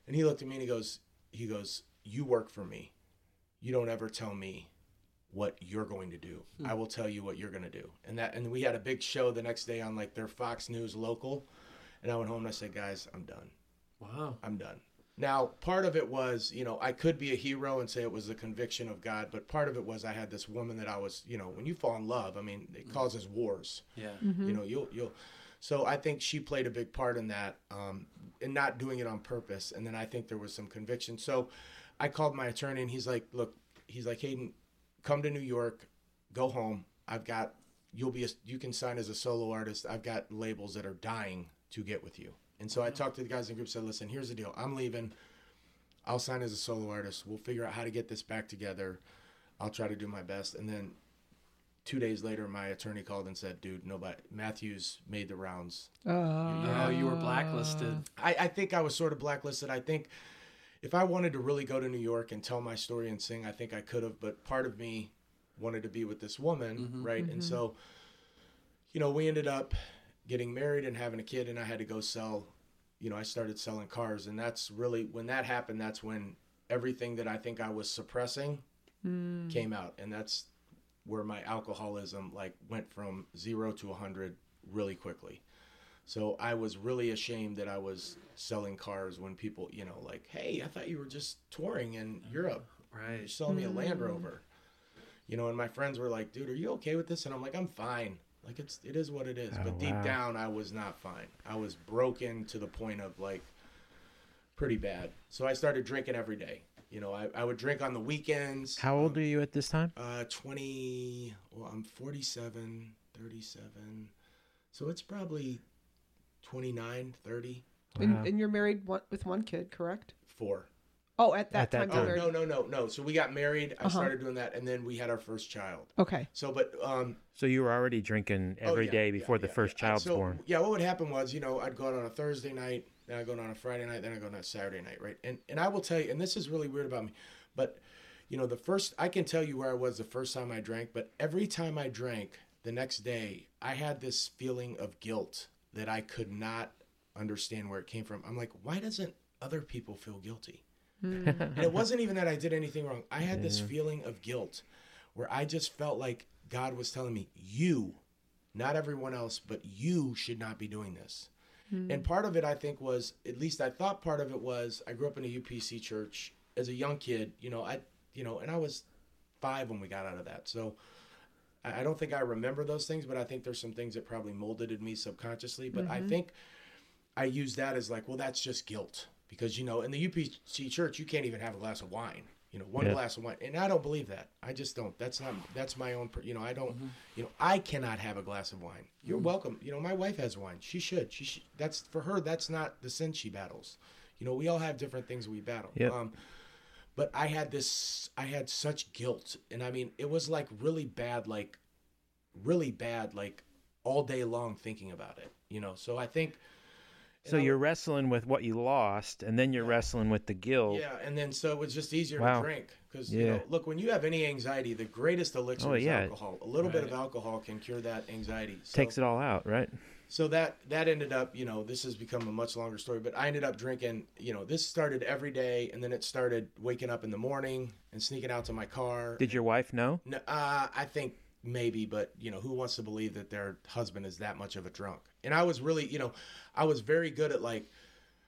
And he looked at me and he goes, he goes, you work for me. You don't ever tell me what you're going to do. Hmm. I will tell you what you're going to do. And that, and we had a big show the next day on like their Fox News local. And I went home and I said, guys, I'm done. Wow. I'm done. Now, part of it was, you know, I could be a hero and say it was the conviction of God, but part of it was I had this woman that I was, you know, when you fall in love, I mean, it causes wars. Yeah. you know you'll you'll so i think she played a big part in that um and not doing it on purpose. And then i think there was some conviction. So i called my attorney and he's like look he's like hayden come to new york go home. I've got you'll be a, you can sign as a solo artist. I've got labels that are dying to get with you and so i mm-hmm. talked to the guys in the group said listen here's the deal i'm leaving i'll sign as a solo artist we'll figure out how to get this back together i'll try to do my best and then two days later, my attorney called and said, "Dude, nobody. Matthews made the rounds. Oh. Yeah, you were blacklisted. I, I think I was sort of blacklisted. I think if I wanted to really go to New York and tell my story and sing, I think I could have. But part of me wanted to be with this woman, mm-hmm. right? And mm-hmm. so, you know, we ended up getting married and having a kid, and I had to go sell. You know, I started selling cars, and that's really when that happened. That's when everything that I think I was suppressing hmm. came out, and that's where my alcoholism like went from zero to a hundred really quickly. So I was really ashamed that I was selling cars when people, you know, like, hey, I thought you were just touring in Europe. Right you're Right. selling me a Land hmm. Rover. You know, and my friends were like, dude, are you okay with this? And I'm like, I'm fine. Like it's it is what it is. Oh, but deep wow. down I was not fine. I was broken to the point of like pretty bad. So I started drinking every day. You know, I, I would drink on the weekends. How old are you at this time? Uh, 20, well, I'm 47, 37. So it's probably 29, 30, And, Wow. and you're married with one kid, correct? 4. Oh, at that At that time, time. Oh, married. no, no, no, no. So we got married. I Uh-huh. started doing that, and then we had our first child. Okay. So, but um, So you were already drinking oh, every yeah, day yeah, before the yeah, first yeah. child's so, born. Yeah, what would happen was, you know, I'd go out on a Thursday night, then I'd go out on a Friday night, then I'd go out on a Saturday night, right? And and I will tell you, and this is really weird about me, but you know, the first I can tell you where I was the first time I drank, but every time I drank the next day, I had this feeling of guilt that I could not understand where it came from. I'm like, why doesn't other people feel guilty? Mm. and it wasn't even that I did anything wrong. I had this feeling of guilt where I just felt like God was telling me, you, not everyone else, but you should not be doing this. Mm. And part of it, I think, was at least I thought part of it was I grew up in a UPC church as a young kid. You know, I, you know, and I was five when we got out of that. So I I don't think I remember those things, but I think there's some things that probably molded in me subconsciously. But I mm-hmm. think I use that as like, well, that's just guilt because you know, in the UPC church, you can't even have a glass of wine. You know, one Yeah. glass of wine, and I don't believe that. I just don't. That's not. That's my own. You know, I don't. You know, I cannot have a glass of wine. You're welcome. You know, my wife has wine. She should. She should. That's for her. That's not the sin she battles. You know, we all have different things we battle. Yep. Um, but I had this. I had such guilt, and I mean, it was like really bad. Like really bad, like all day long thinking about it. You know, so I think. So I you're wrestling with what you lost, and then you're wrestling with the guilt. Yeah, and then so it was just easier Wow. to drink because you know, look, when you have any anxiety, the greatest elixir Oh, is yeah. alcohol. A little bit of alcohol can cure that anxiety. So, Takes it all out, right? so that that ended up, you know, this has become a much longer story. But I ended up drinking. You know, this started every day, and then it started waking up in the morning and sneaking out to my car. Did your wife know? No, uh, I think maybe, but you know, who wants to believe that their husband is that much of a drunk? And I was really, you know, I was very good at like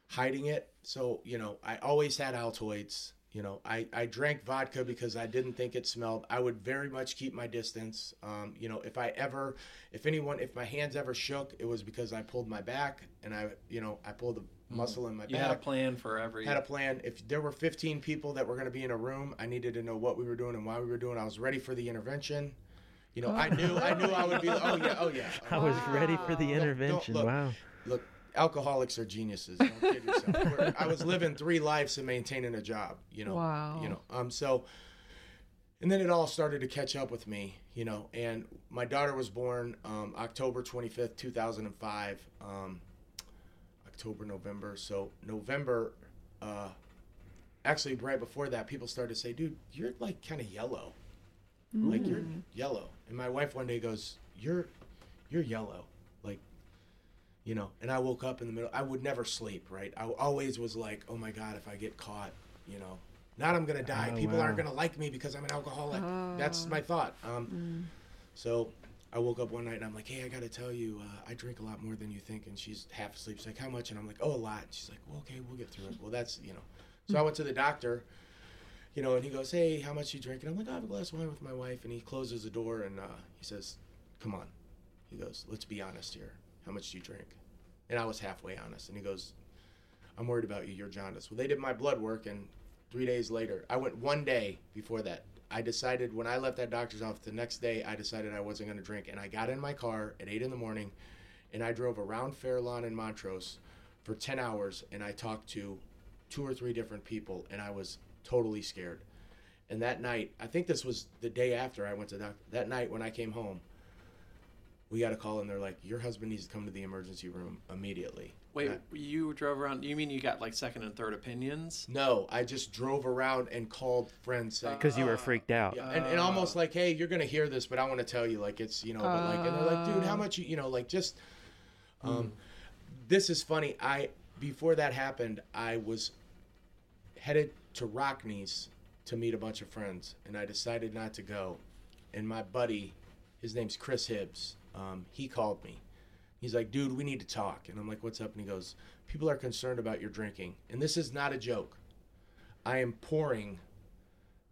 hiding it. So you know, I always had Altoids. You know, I, I drank vodka because I didn't think it smelled. I would very much keep my distance. Um, you know, if I ever, if anyone, if my hands ever shook, it was because I pulled my back and I, you know, I pulled the muscle in my back. You back had a plan for every. had a plan. If there were 15 people that were going to be in a room, I needed to know what we were doing and why we were doing. I was ready for the intervention. You know, I knew I knew I would be. Oh yeah, oh yeah. I was ready for the Wow. Don't- intervention. look. wow. Look, alcoholics are geniuses. Don't kid yourself. We're- I was living three lives and maintaining a job. You know. Wow. You know. Um. So. And then it all started to catch up with me, you know. And my daughter was born um, October 25th, 2005. Um, October, November. So November, uh, actually right before that, people started to say, "Dude, you're like kind of yellow, like you're yellow." And my wife one day goes, "You're, you're yellow, like." You know, and I woke up in the middle. I would never sleep, right? I always was like, "Oh my god, if I get caught, you know, not I'm gonna die. Oh, People aren't gonna like me because I'm an alcoholic." That's my thought. Um, so I woke up one night and I'm like, hey, I got to tell you, uh, I drink a lot more than you think. And she's half asleep. She's like, how much? And I'm like, oh, a lot. And she's like, well, okay, we'll get through it. Well, that's, you know. So I went to the doctor, you know, and he goes, hey, how much you drink? And I'm like, I have a glass of wine with my wife. And he closes the door and uh, he says, come on. He goes, let's be honest here. How much do you drink? And I was halfway honest. And he goes, I'm worried about you. You're jaundice. Well, they did my blood work, and three days later, I went one day before that. I decided when I left that doctor's office the next day, I decided I wasn't going to drink. And I got in my car at 8 in the morning, and I drove around Fairlawn and Montrose for 10 hours, and I talked to two or three different people, and I was totally scared. And that night, I think this was the day after I went to doc- that night when I came home. We got a call and they're like, "Your husband needs to come to the emergency room immediately." Wait, And you drove around. You mean you got like second and third opinions? No, I just drove around and called friends saying, Because you were ah. freaked out. yeah, and, and almost ah. like, hey, you're gonna hear this, but I want to tell you, like, it's you know, but like, and they're like, dude, how ah. much you, you know, like, just, hmm. um, this is funny. I before that happened, I was headed to Rockne's to meet a bunch of friends, and I decided not to go. And my buddy, his name's Chris Hibbs, um, he called me. He's like, dude, we need to talk. And I'm like, what's up? And he goes, people are concerned about your drinking. And this is not a joke. I am pouring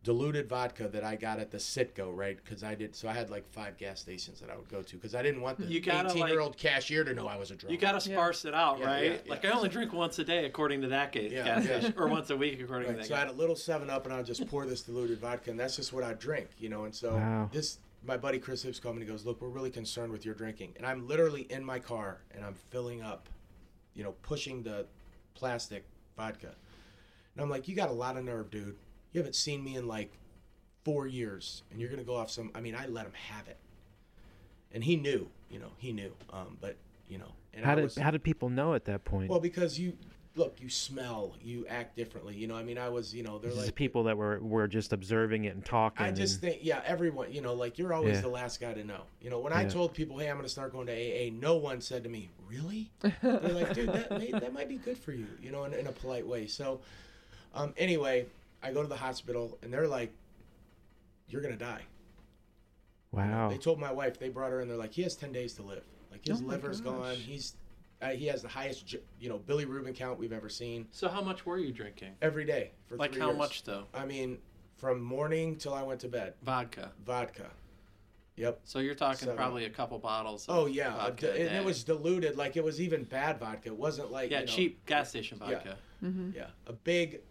diluted vodka that I got at the Citgo, right? Because I did, so I had like five gas stations that I would go to because I didn't want the You gotta, 18 year old cashier to know I was a drunk. You got to sparse it out, Yeah, right? yeah, yeah. Like I only drink once a day, according to that ga- Yeah, gas yeah. station, or once a week, according Right, to that. Case. So I had a little Seven Up, and I would just pour this diluted vodka, and that's just what I drink, you know. And so Wow. this, my buddy Chris Hibbs called me and he goes, "Look, we're really concerned with your drinking," and I'm literally in my car and I'm filling up, you know, pushing the plastic vodka, and I'm like, "You got a lot of nerve, dude. You haven't seen me in like four years, and you're gonna go off some." I mean, I let him have it, and he knew, you know, he knew, um, but you know, and How I did was, how did people know at that point? well because you look, you smell, you act differently, you know. I mean, I was, you know, they're Just like people that were were just observing it and talking. I just and- think, yeah, everyone, you know, like you're always Yeah. the last guy to know. You know, when I told people, hey, I'm going to start going to AA, no one said to me, really? They're like, dude, that, may, that might be good for you, you know, in, in a polite way. So, um, anyway, I go to the hospital and they're like, you're going to die. wow. They told my wife, they brought her in, they're like, he has 10 days to live. Like his Oh my liver's gone. He's, uh, he has the highest, you know, bilirubin count we've ever seen So how much were you drinking? every day for Like three how years. much though? I mean, from morning till I went to bed, Vodka. vodka. Yep. So you're talking Seven. probably a couple bottles. Of Oh yeah, a vodka di- a and it was diluted. Like it was even bad vodka. It wasn't like yeah, you know, cheap gas station Yeah. vodka. Yeah, a big,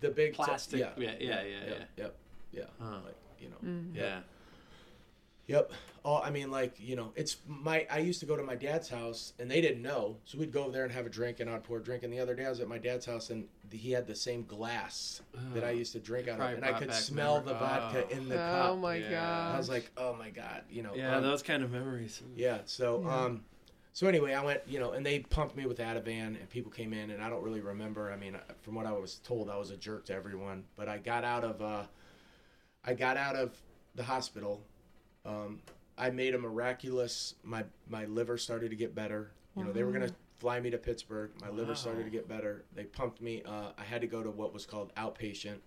the big t- Plastic. yeah, Yeah, yeah, yeah, yeah, yeah. yep, yeah. Huh. Like you know, Mm. Yeah. Yep. Oh, I mean, like you know, it's my. I used to go to my dad's house, and they didn't know, so we'd go over there and have a drink, and I'd pour a drink. And the other day, I was at my dad's house, and he had the same glass that I used to drink out of, and I could smell memory- the vodka oh. in the oh cup. Oh my Yeah. god! I was like, oh my god, you know. Yeah, um, those kind of memories. yeah. So, um, so anyway, I went, you know, and they pumped me with Ativan, and people came in, and I don't really remember. I mean, from what I was told, I was a jerk to everyone. But I got out of, uh, I got out of the hospital. Um, I made a miraculous. My my liver started to get better. You know, they were gonna fly me to Pittsburgh. My liver started to get better. They pumped me. Uh, I had to go to what was called outpatient.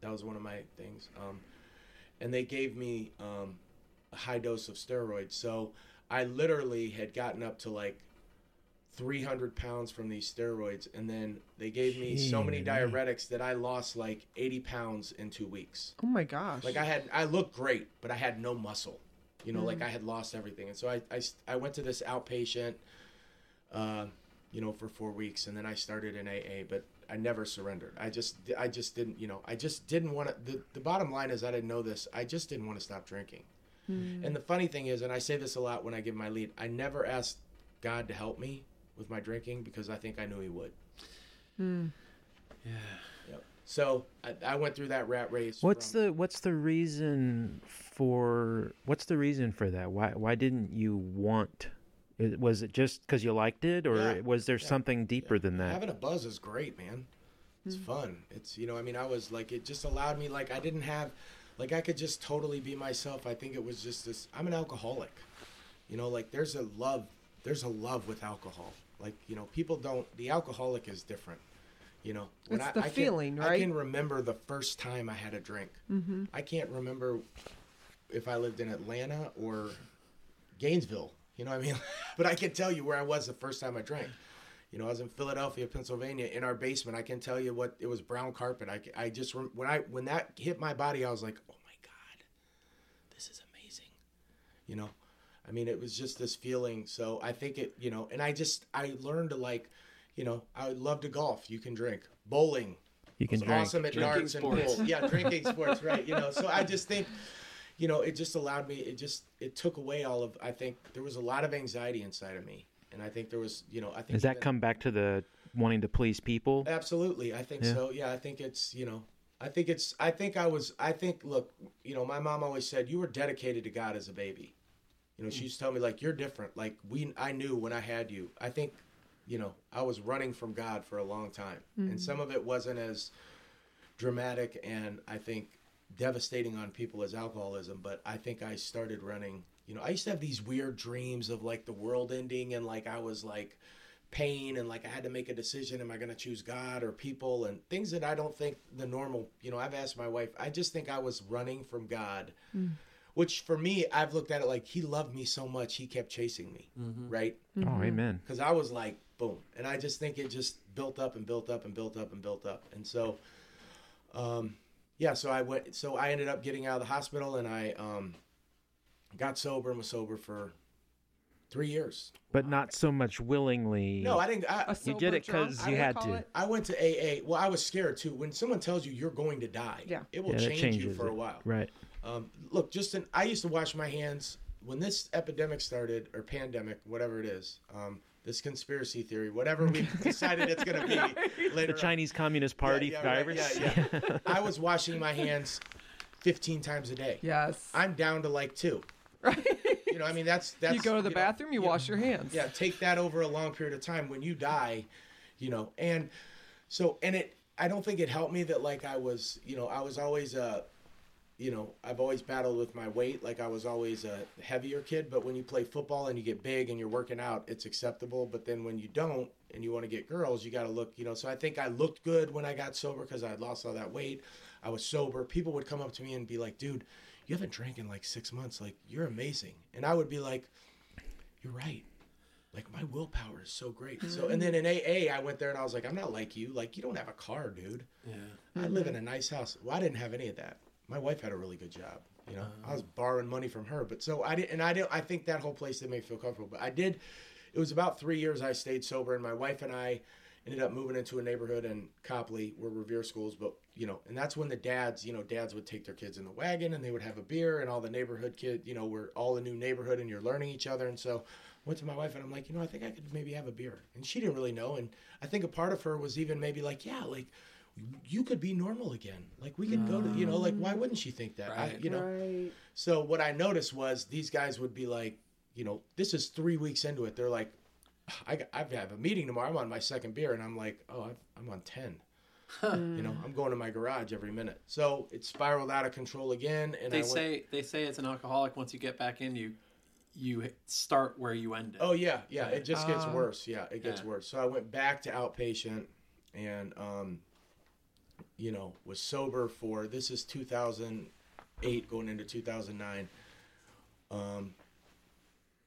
That was one of my things. Um, and they gave me um, a high dose of steroids. So I literally had gotten up to like 300 pounds from these steroids, and then they gave me so many diuretics that I lost like 80 pounds in two weeks. oh my gosh! Like I had, I looked great, but I had no muscle. You know, like I had lost everything, and so I, I, I went to this outpatient, uh, you know, for four weeks, and then I started in AA, but I never surrendered. I just, I just didn't, you know, I just didn't want to. The, the bottom line is, I didn't know this. I just didn't want to stop drinking. Mm. And the funny thing is, and I say this a lot when I give my lead, I never asked God to help me with my drinking because I think I knew He would. Mm. Yeah. Yep. So I, I went through that rat race. What's from- the what's the reason for what's the reason for that? Why why didn't you want? it- Was it just because you liked it, or Yeah, was there yeah, something deeper than that? Having a buzz is great, man. It's mm. fun. It's you know, I mean, I was like, it just allowed me like I didn't have, like I could just totally be myself. I think it was just this. I'm an alcoholic. You know, like there's a love. There's a love with alcohol. Like you know, people don't. The alcoholic is different. You know, It's the can- feeling, I right? can remember the first time I had a drink. Mm-hmm. I can't remember if I lived in Atlanta or Gainesville. You know what I mean? but I can tell you where I was the first time I drank. You know, I was in Philadelphia, Pennsylvania, in our basement. I can tell you what it was brown carpet. I, I just when I when that hit my body, I was like, oh my god, this is amazing. You know, I mean, it was just this feeling. So I think it, you know, and I just I learned to like, you know, I love to golf. You can drink bowling. You can drink. awesome at Drinking darts and sports. pool. Yeah, drinking sports, right? You know, so I just think, you know, it just allowed me. It just it took away all of. I think there was a lot of anxiety inside of me, and I think there was, you know, I think Does that even- come back to the wanting to please people? Absolutely, I think Yeah. so. Yeah, I think it's you know, I think it's. I think I was. I think look, you know, my mom always said you were dedicated to God as a baby. You know, she mm. used to tell me like you're different. Like we, I knew when I had you. I think, you know, I was running from God for a long time, and mm. some of it wasn't as dramatic and I think devastating on people as alcoholism. But I think I started running. You know, I used to have these weird dreams of like the world ending and like I was like pain and like I had to make a decision. Am I going to choose God or people and things that I don't think the normal, you know, I've asked my wife, I just think I was running from God, which for me, I've looked at it like he loved me so much, he kept chasing me. Right. Oh, amen. Cause I was like, boom. And I just think it just built up and built up and built up and built up. And so, um, yeah, so I went, so I ended up getting out of the hospital and I, um, got sober and was sober for three years. But not so much willingly. No, I didn't. I, A You did it because you had to. it. I went to AA. Well, I was scared too. When someone tells you you're going to die, Yeah. it will yeah, change you for it. a while. Right. Um, look, just in, I used to wash my hands when this epidemic started or pandemic, whatever it is. Um, this conspiracy theory, whatever we decided it's going to be later. The on. Chinese Communist Party yeah, right, virus. yeah, yeah. I was washing my hands 15 times a day. Yes. I'm down to like two. right. You know, I mean, that's that's. you go to the know, bathroom, you wash your hands. yeah take that over a long period of time when you die you know and so and it i don't think it helped me that like i was you know i was always a, you know i've always battled with my weight like i was always a heavier kid but when you play football and you get big and you're working out it's acceptable but then when you don't and you want to get girls you got to look you know so i think i looked good when i got sober because i lost all that weight i was sober people would come up to me and be like dude you haven't drank in like six months like you're amazing and i would be like you're right. Like my willpower is so great. So and then in AA, I went there and I was like, I'm not like you. Like you don't have a car, dude. Yeah. I live in mm-hmm. a nice house. Well, I didn't have any of that. My wife had a really good job. You know, I was uh-huh. borrowing money from her, but so I didn't. And I didn't. I think that whole place didn't make me feel comfortable. But I did. It was about three years I stayed sober, and my wife and I, ended up moving into a neighborhood in Copley where Revere schools, but you know, and that's when the dads, you know, dads would take their kids in the wagon and they would have a beer and all the neighborhood kid, you know, we're all a new neighborhood and you're learning each other. And so went to my wife and I'm like, you know, I think I could maybe have a beer. And she didn't really know. And I think a part of her was even maybe like, yeah, like you could be normal again. Like we could go to, you know, like why wouldn't she think that? I, you know, Right. so what I noticed was these guys would be like, you know, this is three weeks into it. They're like, I, got- I have a meeting tomorrow. I'm on my second beer, and I'm like, oh, I've, I'm on ten. You know, I'm going to my garage every minute. So it spiraled out of control again, and I They went, say they say as an alcoholic, once you get back in, you you start where you ended. oh yeah, yeah, it just gets Ah. worse. Yeah, it gets Yeah. worse. So I went back to outpatient, and um, you know, was sober for this is 2008 going into 2009. Um,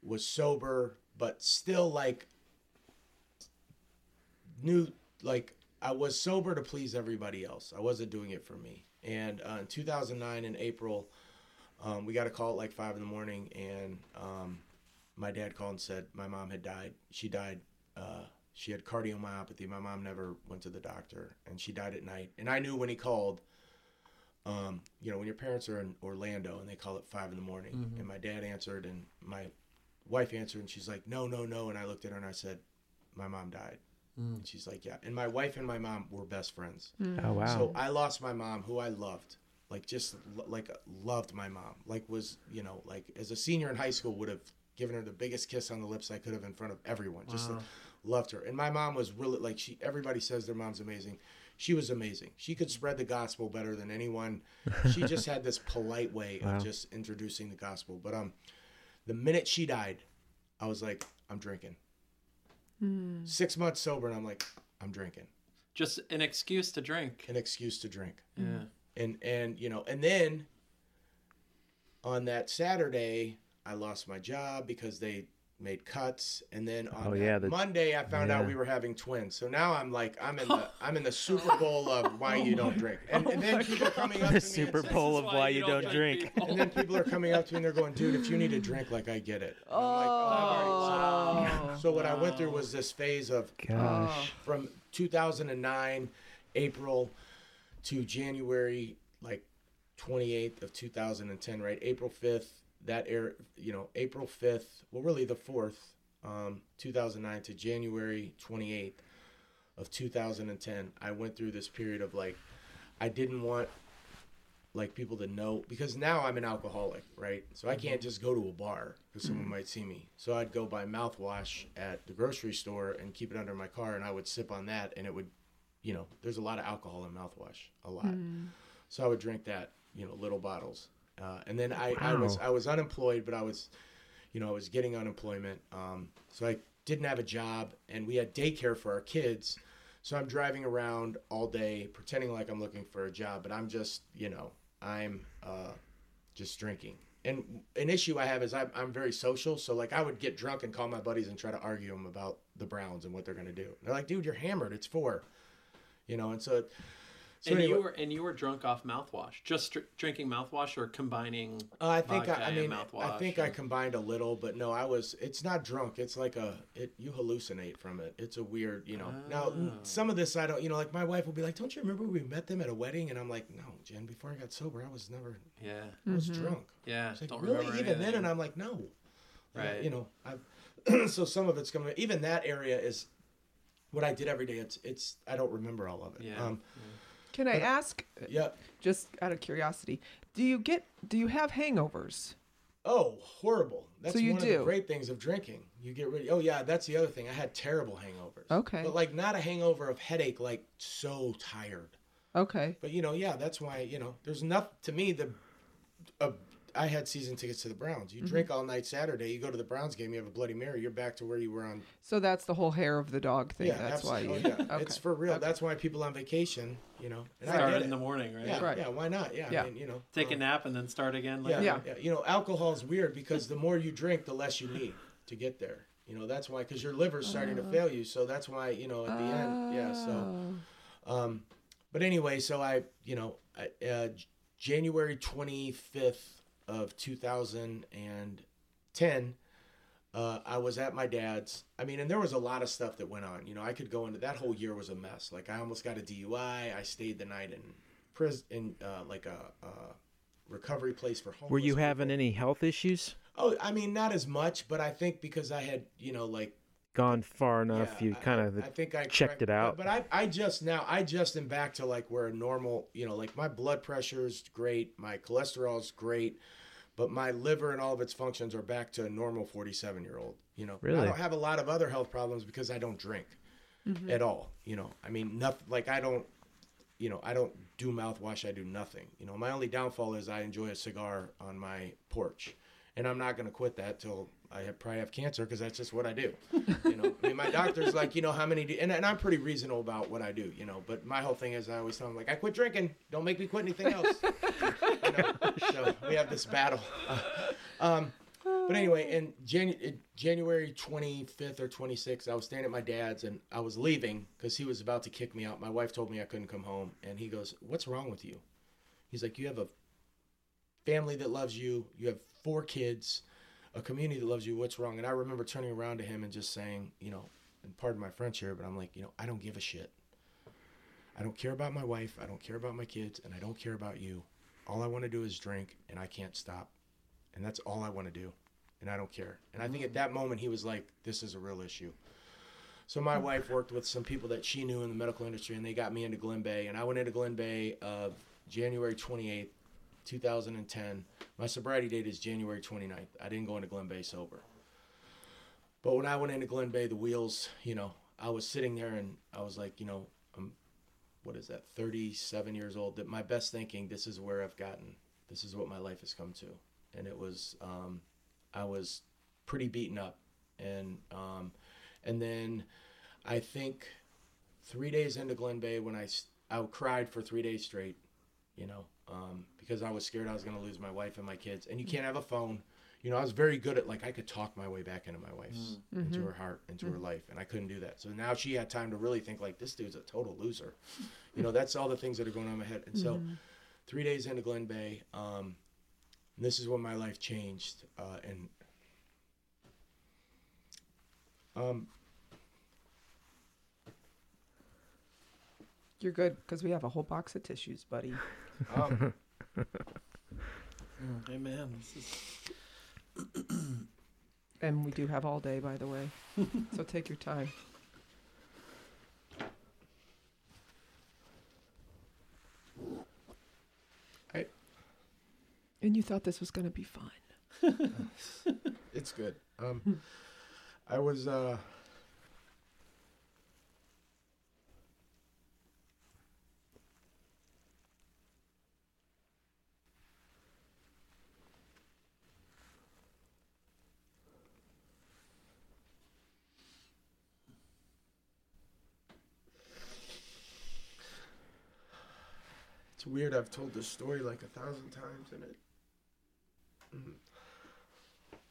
was sober, but still like knew like I was sober to please everybody else. I wasn't doing it for me. And uh, in 2009 in April, um, we got a call at like five in the morning, and um, my dad called and said my mom had died. She died. Uh, she had cardiomyopathy. My mom never went to the doctor, and she died at night. And I knew when he called. Um, you know, when your parents are in Orlando and they call at five in the morning, and my dad answered, and my wife answered, and she's like, "No, no, no," and I looked at her and I said, "My mom died." And she's like, "Yeah," and my wife and my mom were best friends. Oh wow. So I lost my mom, who I loved, like just like loved my mom, like was you know like as a senior in high school would have given her the biggest kiss on the lips I could have in front of everyone. Just Wow. loved her, and my mom was really like she. Everybody says their mom's amazing. She was amazing. She could spread the gospel better than anyone. She just had this polite way Wow. of just introducing the gospel. But um, the minute she died, I was like, I'm drinking. Hmm. Six months sober, and I'm like, I'm drinking. Just an excuse to drink. An excuse to drink Yeah. Hmm. and and you know and then on that saturday i lost my job because they made cuts and then on Oh, yeah, the- monday i found out we were having twins so now i'm like i'm in the i'm in the super bowl of why oh you don't drink and, and then people are coming up to me the and Super Bowl of why you don't drink. people. and then people are coming up to me and they're going dude if you need a drink like i get it And I'm like, oh, Oh. so what i went through was this phase of Gosh. Uh, from 2009 april to january like 28th of 2010 right april 5th that air you know april 5th well really the 4th um, 2009 to january 28th of 2010 i went through this period of like i didn't want like people to know because now i'm an alcoholic right? So i can't mm-hmm. just go to a bar because someone mm-hmm. might see me. So i'd go buy mouthwash at the grocery store and keep it under my car and i would sip on that and it would you know there's a lot of alcohol in mouthwash a lot. Mm-hmm. So i would drink that you know little bottles uh, and then I, I was i was unemployed but i was you know i was getting unemployment. Um, so i didn't have a job and we had daycare for our kids. So i'm driving around all day pretending like i'm looking for a job but i'm just you know i'm uh, just drinking. And an issue i have is I'm, I'm very social so like i would get drunk and call my buddies and try to argue them about the browns and what they're going to do. They're like dude you're hammered. It's four. You know and so so and anyway- you were and you were drunk off mouthwash. Just dr- drinking mouthwash or combining. Uh, I think vodka I, I and mean I mouthwash think I combined a little, but no, I was. It's not drunk. It's like a it. You hallucinate from it. It's a weird, you know. Now Oh. some of this I don't. You know, like my wife will be like, "Don't you remember we met them at a wedding?" And I'm like, "No, Jen. Before I got sober, I was never. Yeah. I was drunk." Yeah. It's like don't really remember even then, and I'm like, "No." Like, Right. You know, I. so some of it's coming. Even that area is what I did every day. It's it's. I don't remember all of it. Yeah. Um. Can I ask, Yeah. just out of curiosity, do you get do you have hangovers? Oh, horrible! That's So you one of do? the great things of drinking. You get rid. Oh yeah, that's the other thing. I had terrible hangovers. Okay. but like not a hangover of headache, like so tired. Okay. But you know, yeah, that's why you know. There's enough to me. The, uh, I had season tickets to the Browns. You drink all night Saturday. You go to the Browns game. You have a Bloody Mary. You're back to where you were on. So that's the whole hair of the dog thing. Yeah, that's why you. Oh, yeah. Okay. It's for real. Okay. That's why people on vacation. You know, and I Start in the morning, right? yeah, Right. yeah. Why not? Yeah, Yeah. I mean, you know, Take a um, nap and then start again. Yeah, Later. yeah, Yeah. You know, alcohol is weird because the more you drink, the less you need to get there. You know, that's why because your liver's starting to fail you. So that's why you know at the end, yeah. So, Oh. um, but anyway, so I, you know, I- uh, January twenty fifth of two thousand and ten, uh, I was at my dad's. I mean, and there was a lot of stuff that went on. You know, I could go into that whole year was a mess. Like I almost got a DUI. I stayed the night in prison, in uh, like a, recovery place for homeless. Were you people. having any health issues? Oh, I mean, not as much, but I think because I had, you know, like Gone far enough, yeah, you kind of I think I checked it out. But I, I just now, I just am back to like where a normal, you know, like my blood pressure is great, my cholesterol is great, but my liver and all of its functions are back to a normal 47 year old. You know, I don't have a lot of other health problems because I don't drink mm-hmm. at all. You know, I mean, nothing. Like I don't, you know, I don't do mouthwash. I do nothing. You know, my only downfall is I enjoy a cigar on my porch, and I'm not going to quit that till I have, probably have cancer because that's just what I do. You know, I mean, my doctor's like, you know, how many do, and, and I'm pretty reasonable about what I do. You know, but my whole thing is I always tell them like, I quit drinking. Don't make me quit anything else. you know? So we have this battle. um, but anyway, in Janu- in January 25th or 26th, I was staying at my dad's and I was leaving because he was about to kick me out. My wife told me I couldn't come home. And he goes, What's wrong with you? He's like, You have a family that loves you, you have four kids, a community that loves you. What's wrong? And I remember turning around to him and just saying, You know, and pardon my French here, but I'm like, You know, I don't give a shit. I don't care about my wife. I don't care about my kids. And I don't care about you. All I want to do is drink and I can't stop. And that's all I want to do and I don't care. And I think at that moment he was like, "This is a real issue." So my mm. wife worked with some people that she knew in the medical industry, and they got me into Glenbeigh. And I went into Glenbeigh of January 28th, 2010. My sobriety date is January 29th. I didn't go into Glenbeigh sober. But when I went into Glenbeigh, the wheels, you know, I was sitting there and I was like, you know, I'm, what is that, 37 years old. That my best thinking, this is where I've gotten. This is what my life has come to. And it was, um, I was pretty beaten up, and um, and then I think three days into Glenbeigh when I, I cried for three days straight, you know, um, because I was scared I was going to lose my wife and my kids, and you can't have a phone. You know, I was very good at like I could talk my way back into my wife's, into her heart, into her life, and I couldn't do that. So now she had time to really think like this dude's a total loser. You know, that's all the things that are going on in my head. And so, three days into Glenbeigh, um, this is when my life changed uh, and um, You're good because we have a whole box of tissues, buddy. um, Amen. This is And we do have all day, by the way. so take your time. I- And you thought this was going to be fun. it's good. Um, I was uh, It's weird. I've told this story like a thousand times, and it. Mm,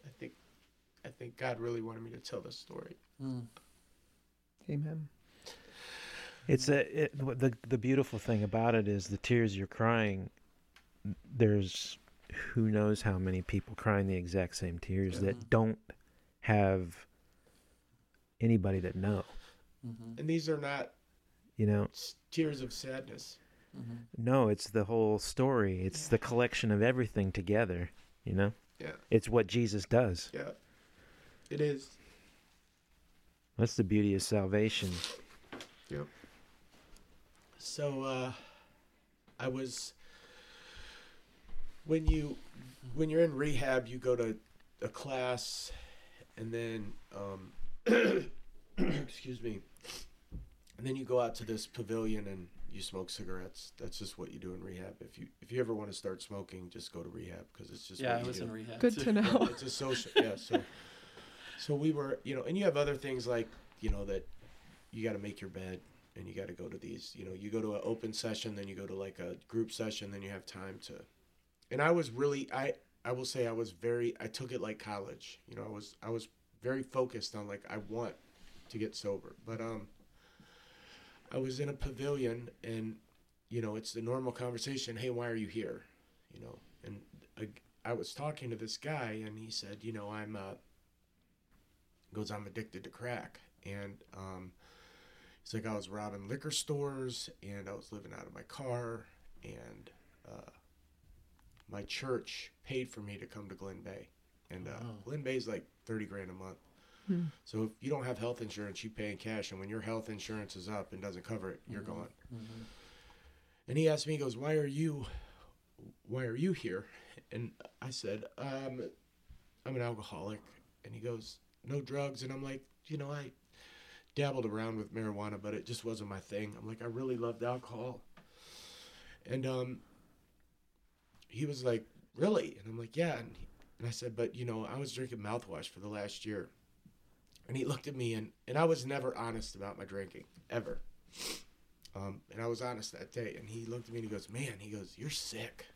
I think, I think God really wanted me to tell this story. mm. Amen. It's a it, the the beautiful thing about it is the tears you're crying. There's who knows how many people crying the exact same tears Yeah. that don't have anybody that know. Mhm. And these are not You know, tears of sadness. Mhm. no, it's the whole story. It's the collection of everything together. You know, Yeah, it's what Jesus does. yeah, it is. That's the beauty of salvation. Yep. So uh, I was when you when you're in rehab, you go to a class, and then um, excuse me, and then you go out to this pavilion and you smoke cigarettes. That's just what you do in rehab. If you if you ever want to start smoking, just go to rehab because it's just Yeah, what I you was do. in rehab. Good too. to know. it's a social yeah so so we were you know and you have other things like you know that you got to make your bed and you got to go to these you know you go to an open session then you go to like a group session then you have time to and i was really i i will say i was very i took it like college you know i was i was very focused on like i want to get sober but um i was in a pavilion and you know it's the normal conversation hey why are you here you know and I, I was talking to this guy and he said you know i'm uh goes, I'm addicted to crack. And um, he's like, I was robbing liquor stores and I was living out of my car. And uh, my church paid for me to come to Glenbeigh. And uh, Wow. Glenbeigh's like 30 grand a month. Hmm. So if you don't have health insurance, you pay in cash. And when your health insurance is up and doesn't cover it, you're gone. And he asked me, he goes, "Why are you, why are you here?" And I said, um, "I'm an alcoholic." And he goes, "No drugs." And I'm like, you know, I dabbled around with marijuana, but it just wasn't my thing. I'm like, I really loved alcohol. And um, he was like, "Really?" And I'm like, "Yeah." And, he, and I said, "But you know, I was drinking mouthwash for the last year." And he looked at me, and and I was never honest about my drinking ever. Um, and I was honest that day, and he looked at me and he goes, "Man," he goes, "You're sick."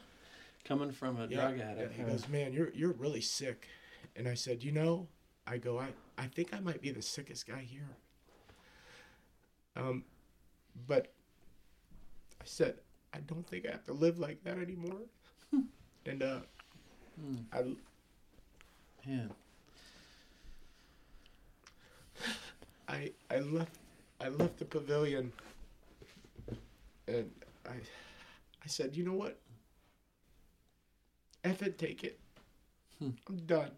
Coming from a Yeah, drug yeah. addict. He huh? goes, "Man, you're you're really sick." And I said, "You know," I go, "I I think I might be the sickest guy here." Um, but I said, "I don't think I have to live like that anymore." and uh, Hmm. I Man. I I left I left the pavilion and I I said, you know what? F it, take it. Hmm. I'm done.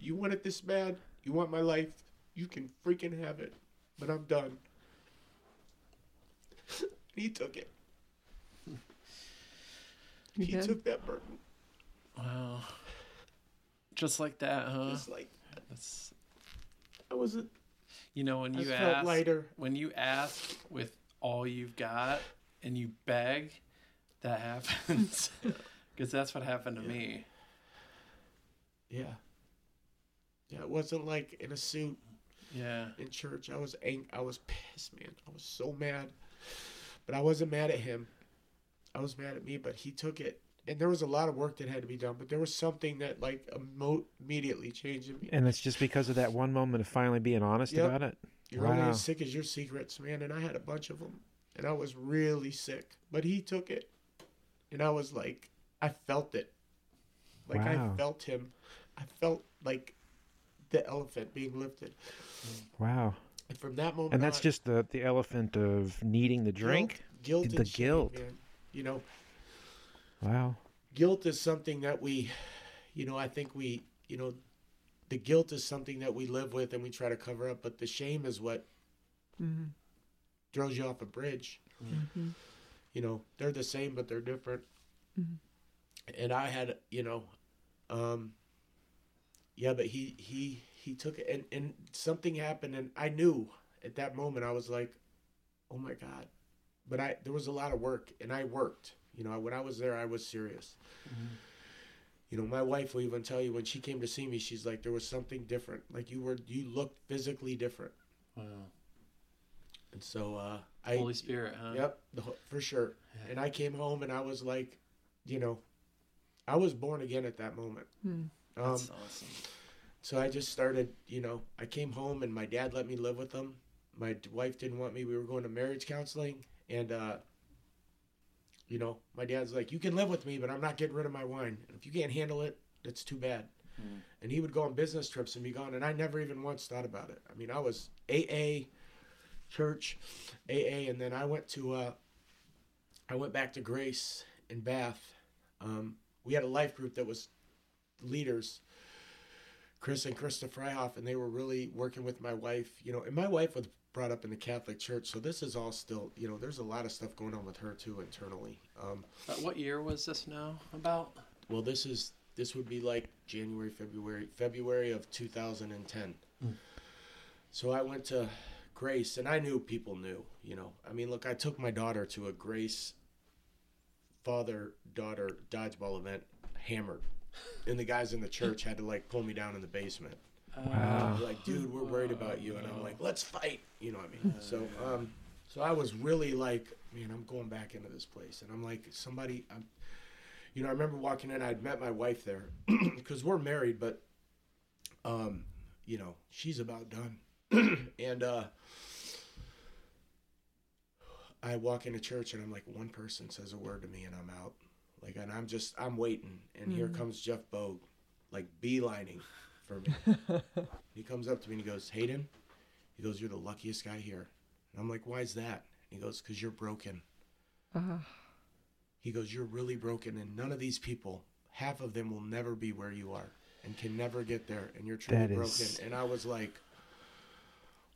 You want it this bad? You want my life? You can freaking have it. But I'm done. he took it. He did? took that burden. Wow. Just like that, huh? Just like That's, I wasn't you know, when you ask, lighter. when you ask with all you've got and you beg, that happens. Because that's what happened to me. Yeah. Yeah, it wasn't like in a suit Yeah. in church. I was ang- I was pissed, man. I was so mad. But I wasn't mad at him. I was mad at me, but he took it. And there was a lot of work that had to be done, but there was something that like emo- immediately changed in me. And it's just because of that one moment of finally being honest Yep. about it. You're only as sick as your secrets, man. And I had a bunch of them, and I was really sick. But he took it, and I was like, I felt it. Like Wow. I felt him. I felt like the elephant being lifted. Wow. And from that moment, And that's on- just the the elephant of needing the drink. guilt, guilt The shame, guilt. man. You know, Wow. guilt is something that we, you know, I think we, you know, the guilt is something that we live with and we try to cover up, but the shame is what Mhm. throws you off a bridge. Mhm. You know, they're the same, but they're different. Mhm. And I had, you know, um, yeah, but he he he took it, and and something happened, and I knew at that moment I was like, oh my god, but I there was a lot of work, and I worked. You know, when I was there, I was serious. You know, my wife will even tell you when she came to see me, she's like, there was something different. Like you were, you looked physically different. Wow. And so uh, I, Holy Spirit, huh? Yep, the, for sure. Yeah. And I came home and I was like, you know, I was born again at that moment. Hmm. Um, That's awesome. so I just started, you know, I came home and my dad let me live with him. My wife didn't want me. We were going to marriage counseling. And, uh, you know, my dad's like, you can live with me, but I'm not getting rid of my wine. And if you can't handle it, that's too bad. Hmm. And he would go on business trips and be gone. And I never even once thought about it. I mean, I was AA, church, AA, and then I went to, uh, I went back to Grace in Bath. Um, we had a life group that was leaders, Chris and Krista Freihoff, and they were really working with my wife. You know, and my wife was brought up in the Catholic Church, so this is all still, you know, there's a lot of stuff going on with her too internally. Um, But what year was this now about? well, this is this would be like January, February, February of 2010. So I went to Grace, and I knew people knew. You know, I mean, look, I took my daughter to a Grace father daughter dodgeball event, hammered, and the guys in the church had to like pull me down in the basement. Wow. Like, dude, we're worried about you, and I'm like, let's fight. You know what I mean? So, um, so I was really like, man, I'm going back into this place, and I'm like, somebody, I'm, you know, I remember walking in, I'd met my wife there, because we're married, but, um, you know, she's about done, and uh, I walk into church, and I'm like, one person says a word to me, and I'm out, like, and I'm just, I'm waiting, and here comes Jeff Bogue, like beelining for me. he comes up to me and he goes, Hayden, he goes, you're the luckiest guy here. And I'm like, why is that? He goes, because you're broken. Ah. He goes, you're really broken, and none of these people, half of them will never be where you are and can never get there, and you're truly That broken. is- And I was like,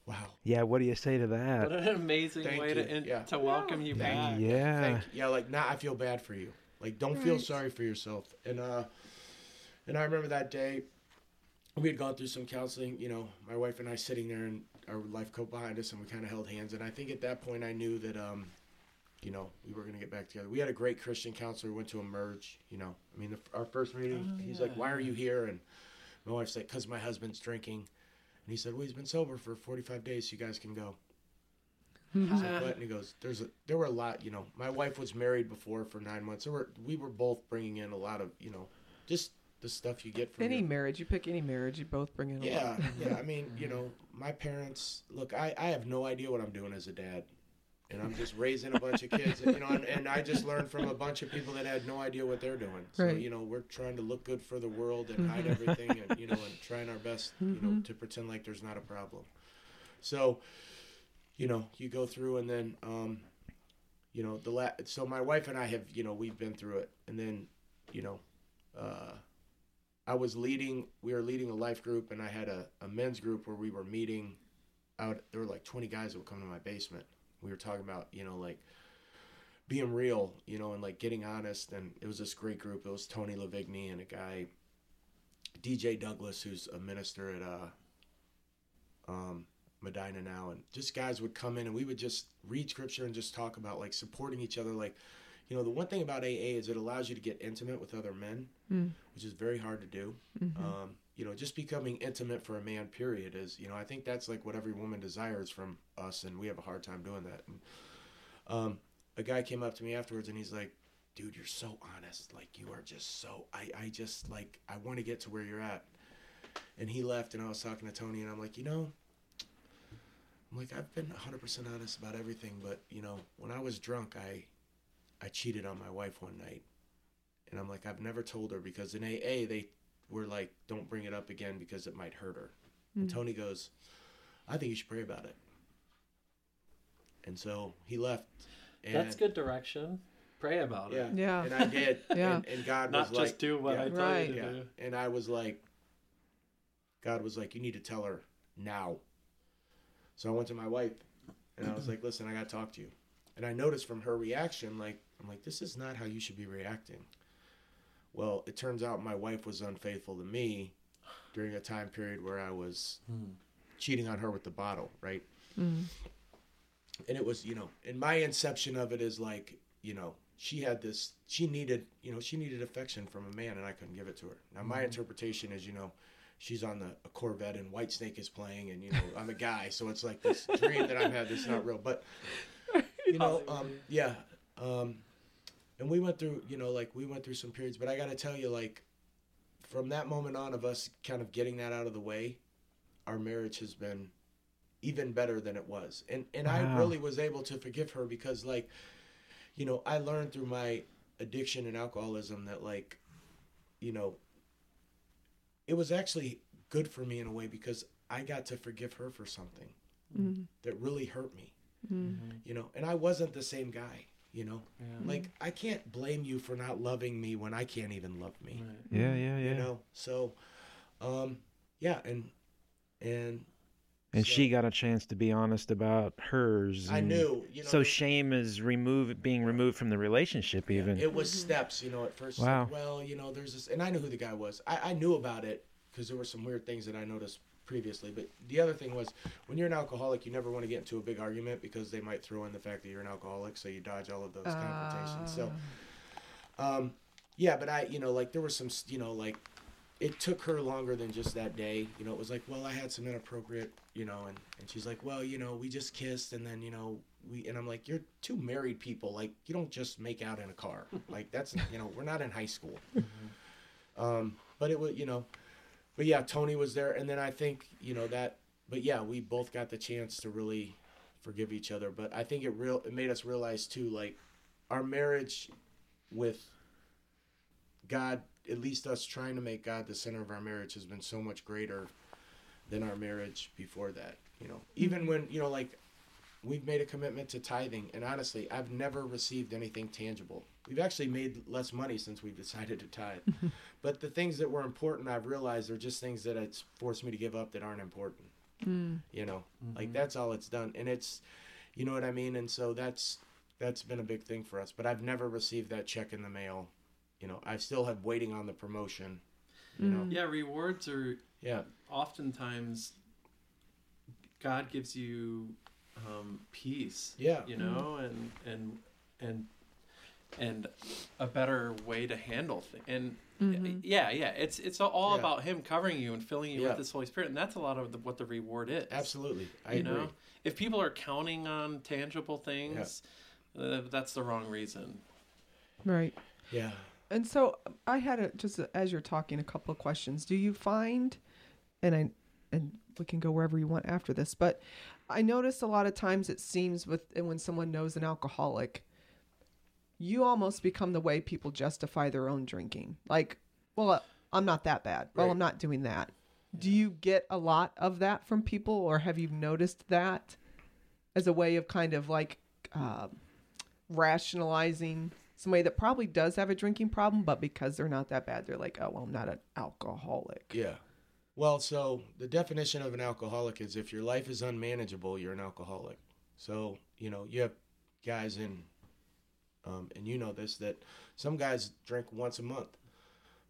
wow. Yeah, what do you say to that? What an amazing Thank way you. to in, Yeah. to welcome you Thank back. Yeah. Thank you. Yeah, like now I feel bad for you. Like don't feel sorry for yourself. And uh and I remember that day we had gone through some counseling, you know, my wife and I sitting there and our life coach behind us and we kind of held hands and I think at that point I knew that um you know, we were going to get back together. We had a great Christian counselor. We went to emerge, you know. I mean, the, our first meeting, Oh, he's like, "Why are you here?" And my wife's like, "Cause my husband's drinking." And he said, "Well, he's been sober for 45 days. So you guys can go." Was like, what? And he goes, "There's a there were a lot, you know. My wife was married before for nine months. There were we were both bringing in a lot of, you know, just the stuff you get from Any your- marriage, you pick any marriage, you both bring in yeah, yeah. I mean, you know, my parents. Look, I I have no idea what I'm doing as a dad, and I'm just raising a bunch of kids, you know, and, and I just learned from a bunch of people that had no idea what they're doing. So Right. you know, we're trying to look good for the world and hide everything, and you know, and trying our best, you know, to pretend like there's not a problem. So, you know, you go through and then, um, you know, the la- so my wife and I have, you know, we've been through it, and then, you know, uh, I was leading, we were leading a life group, and I had a, a men's group where we were meeting out. There were like 20 guys that would come to my basement. We were talking about, you know, like being real, you know, and like getting honest. And it was this great group. It was Tony Lavigny and a guy, DJ Douglas, who's a minister at uh, um, Medina now. And just guys would come in and we would just read scripture and just talk about like supporting each other. Like, you know, the one thing about AA is it allows you to get intimate with other men, Mm. which is very hard to do. Um, you know, just becoming intimate for a man, period, is, you know, I think that's like what every woman desires from us, and we have a hard time doing that. And, um, a guy came up to me afterwards and he's like, dude, you're so honest. Like, you are just so, I, I just, like, I want to get to where you're at. And he left, and I was talking to Tony, and I'm like, you know, I'm like, I've been 100% honest about everything, but, you know, when I was drunk, I, I cheated on my wife one night. And I'm like, I've never told her because in AA, they were like, don't bring it up again because it might hurt her. And hmm. Tony goes, I think you should pray about it. And so he left. And, That's good direction. Pray about Yeah. it. Yeah. And I did. Yeah. And, and God Not was just like, do what yeah, I tell Right. you to yeah. do. And I was like, God was like, you need to tell her now. So I went to my wife and I was like, listen, I got to talk to you. And I noticed from her reaction, like, I'm like, this is not how you should be reacting. Well, it turns out my wife was unfaithful to me during a time period where I was cheating on her with the bottle, right? Mm. and it was you know and my inception of it is like you know she had this she needed you know she needed affection from a man and i couldn't give it to her now my interpretation is you know she's on the a corvette and Whitesnake is playing and you know i'm a guy so it's like this dream that i've had that's not real but you know um yeah um and we went through you know like we went through some periods but i gotta tell you like from that moment on of us kind of getting that out of the way our marriage has been even better than it was. And and i really was able to forgive her because like you know i learned through my addiction and alcoholism that like you know it was actually good for me in a way because i got to forgive her for something Mm. that really hurt me Mm. you know and i wasn't the same guy you know Yeah. like i can't blame you for not loving me when i can't even love me Right. Yeah, yeah, yeah. you know so um yeah and and and so- she got a chance to be honest about hers. i knew you know So shame is removed, being removed from the relationship, Yeah, even. it was steps, you know. At first, Wow. like, well, you know, there's this, and I knew who the guy was. I, I knew about it because there were some weird things that I noticed previously. But the other thing was, when you're an alcoholic, you never want to get into a big argument because they might throw in the fact that you're an alcoholic, so you dodge all of those confrontations. So, um, yeah, but I, you know, like there was some, you know, like it took her longer than just that day. You know, it was like, well, I had some inappropriate, you know, and, and she's like, well, you know, we just kissed and then, you know, we, and I'm like, you're two married people. Like, you don't just make out in a car. Like, that's, you know, we're not in high school. Um, but it was, you know, but yeah, Tony was there. And then I think, you know, that, but yeah, we both got the chance to really forgive each other. But I think it real, it made us realize too, like, our marriage with God at least us trying to make God the center of our marriage has been so much greater than our marriage before that. You know, even when you know, like we've made a commitment to tithing, and honestly, I've never received anything tangible. We've actually made less money since we've decided to tithe. but the things that were important, I've realized, are just things that it's forced me to give up that aren't important. Hmm. You know, mm-hmm. like that's all it's done, and it's, you know what I mean. And so that's that's been a big thing for us. But I've never received that check in the mail. You know, I still have waiting on the promotion. You know, hmm. Yeah, rewards are yeah, oftentimes God gives you um, peace. Yeah. You know, and and and and a better way to handle things. And yeah, yeah, it's it's all Yeah. about Him covering you and filling you Yeah. with His Holy Spirit, and that's a lot of the, what the reward is. absolutely. I you agree. know, if people are counting on tangible things, uh, that's the wrong reason. Right. Yeah. And so I had a, just as you're talking a couple of questions. Do you find, and I, and we can go wherever you want after this, but I notice a lot of times it seems with when someone knows an alcoholic, you almost become the way people justify their own drinking. Like, well, I'm not that bad. Well, Right. I'm not doing that. Do you get a lot of that from people, or have you noticed that as a way of kind of like uh, rationalizing somebody that probably does have a drinking problem, but because they're not that bad, they're like, oh, well, I'm not an alcoholic. Yeah. Well, so the definition of an alcoholic is if your life is unmanageable, you're an alcoholic. So, you know, you have guys in, um, and you know this, that some guys drink once a month,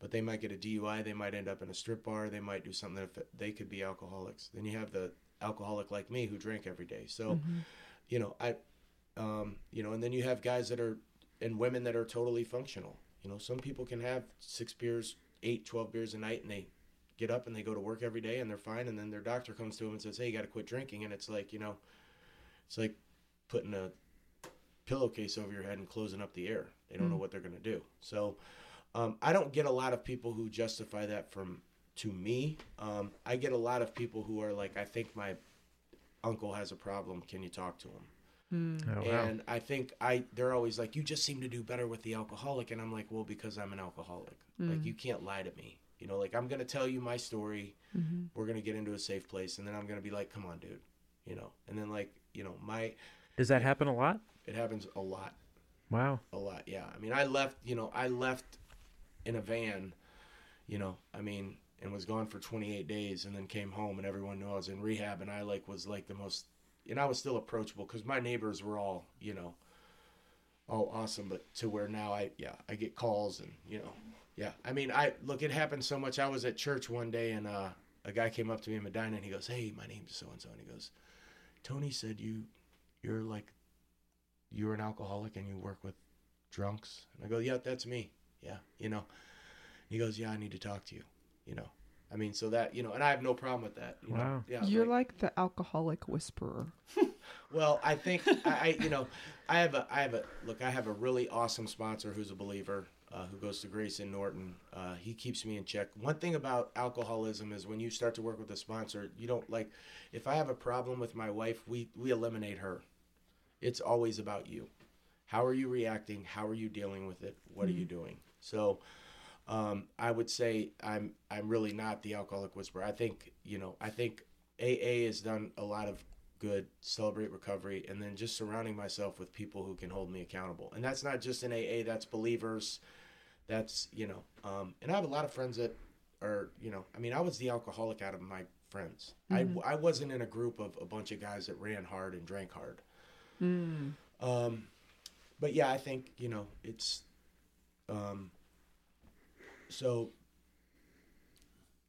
but they might get a DUI, they might end up in a strip bar, they might do something that they could be alcoholics. Then you have the alcoholic like me who drink every day. So, you know, I, um, you know, and then you have guys that are, and women that are totally functional. You know, some people can have six beers, eight, 12 beers a night and they get up and they go to work every day and they're fine. And then their doctor comes to them and says, Hey, you got to quit drinking. And it's like, you know, it's like putting a pillowcase over your head and closing up the air. They don't know what they're going to do. So, um, I don't get a lot of people who justify that from to me. Um, I get a lot of people who are like, I think my uncle has a problem. Can you talk to him? Oh, wow. And I think I they're always like, you just seem to do better with the alcoholic, and I'm like, well, because I'm an alcoholic. Like you can't lie to me. You know, like I'm gonna tell you my story. Mm-hmm. We're gonna get into a safe place, and then I'm gonna be like, come on, dude. You know, and then like you know, my Does that happen a lot? it happens a lot, Wow. a lot. Yeah, I mean, I left. You know, I left in a van. You know, I mean, and was gone for 28 days, and then came home, and everyone knew I was in rehab, and I like was like the most and I was still approachable because my neighbors were all, you know, all awesome. But to where now I, yeah, I get calls and you know, yeah. I mean, I look, it happened so much. I was at church one day and uh, a guy came up to me in Medina and he goes, "Hey, my name's so and so," and he goes, "Tony said you, you're like, you're an alcoholic and you work with drunks." And I go, "Yeah, that's me. Yeah, you know." He goes, "Yeah, I need to talk to you." You know. I mean, so that you know, and I have no problem with that. You know? Wow. Yeah, You're like the alcoholic whisperer. well, I think I, I, you know, I have a, I have a look. I have a really awesome sponsor who's a believer, uh, who goes to Grace in Norton. Uh, he keeps me in check. One thing about alcoholism is when you start to work with a sponsor, you don't like. If I have a problem with my wife, we we eliminate her. It's always about you. How are you reacting? How are you dealing with it? What are you doing? So. Um, I would say I'm I'm really not the alcoholic whisperer. I think you know I think AA has done a lot of good. Celebrate recovery, and then just surrounding myself with people who can hold me accountable. And that's not just in AA. That's believers. That's you know. Um, and I have a lot of friends that are you know. I mean, I was the alcoholic out of my friends. I I wasn't in a group of a bunch of guys that ran hard and drank hard. Um, but yeah, I think you know it's. Um, so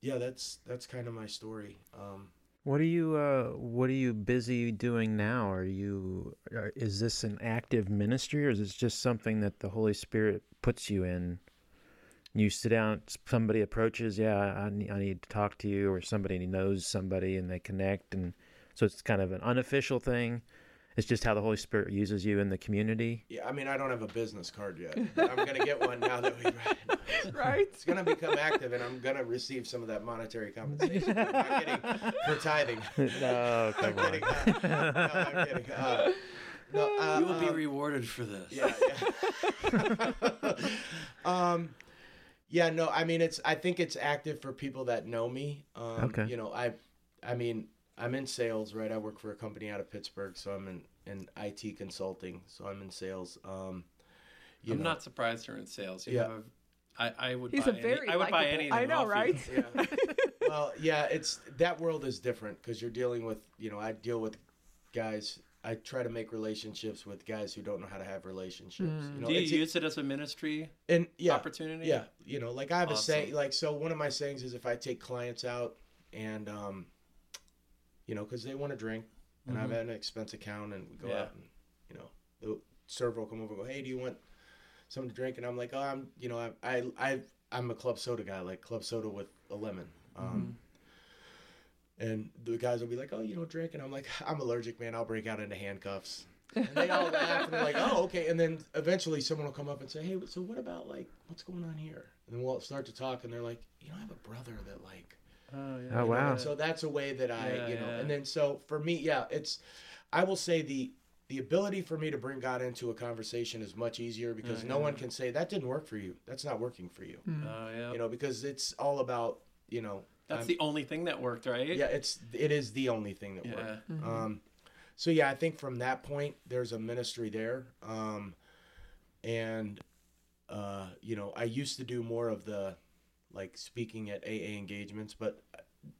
yeah that's that's kind of my story um What are you uh what are you busy doing now? Are you are, is this an active ministry or is this just something that the Holy Spirit puts you in? You sit down, somebody approaches, yeah, I need, I need to talk to you, or somebody knows somebody and they connect, and so it's kind of an unofficial thing. It's just how the Holy Spirit uses you in the community. yeah i mean i don't have a business card yet but i'm gonna get one now that we right? it's gonna become active and i'm gonna receive some of that monetary compensation i'm not kidding for tithing No, i'm kidding uh, no, i'm kidding uh, no, uh, You will be um, rewarded for this. yeah, yeah. um, Yeah, no, I mean it's. I think it's active for people that know me. Um, Okay. You know, I, I mean, I'm in sales, right? I work for a company out of Pittsburgh, so I'm in in IT consulting, so I'm in sales. Um, you I'm know, not surprised you're in sales. You Yeah. have a, I, I would He's buy a very any, I would buy likable- anything I know, right? Yeah. well, yeah, it's that world is different because you're dealing with, you know, I deal with guys. I try to make relationships with guys who don't know how to have relationships. You know, Do you it's- use it as a ministry and yeah, opportunity? Yeah, you know, like I have a Awesome. say, like so. One of my sayings is if I take clients out, and um, you know, because they want to drink, and I've had an expense account, and we go Mm-hmm. Yeah. out, and you know, the server will come over, and go, hey, do you want something to drink? And I'm like, oh, I'm, you know, I, I, I I'm a club soda guy, like club soda with a lemon. Um, Mm-hmm. And the guys will be like, "Oh, you don't drink," and I'm like, "I'm allergic, man. I'll break out into handcuffs." And they all laugh and they're like, "Oh, okay." And then eventually someone will come up and say, "Hey, so what about like what's going on here?" And then we'll start to talk, and they're like, "You know, I have a brother that like." Oh, yeah. Oh wow. and so that's a way that I, Yeah, you know, yeah. and then so for me, yeah, it's, I will say the the ability for me to bring God into a conversation is much easier because no one can say that didn't work for you. That's not working for you. Mm. Oh, yeah. You know, because it's all about you know. That's I'm- the only thing that worked, right? yeah, it's it is the only thing that Yeah. worked. Um, so yeah, I think from that point, there's a ministry there, um, and uh, you know, I used to do more of the like speaking at AA engagements, but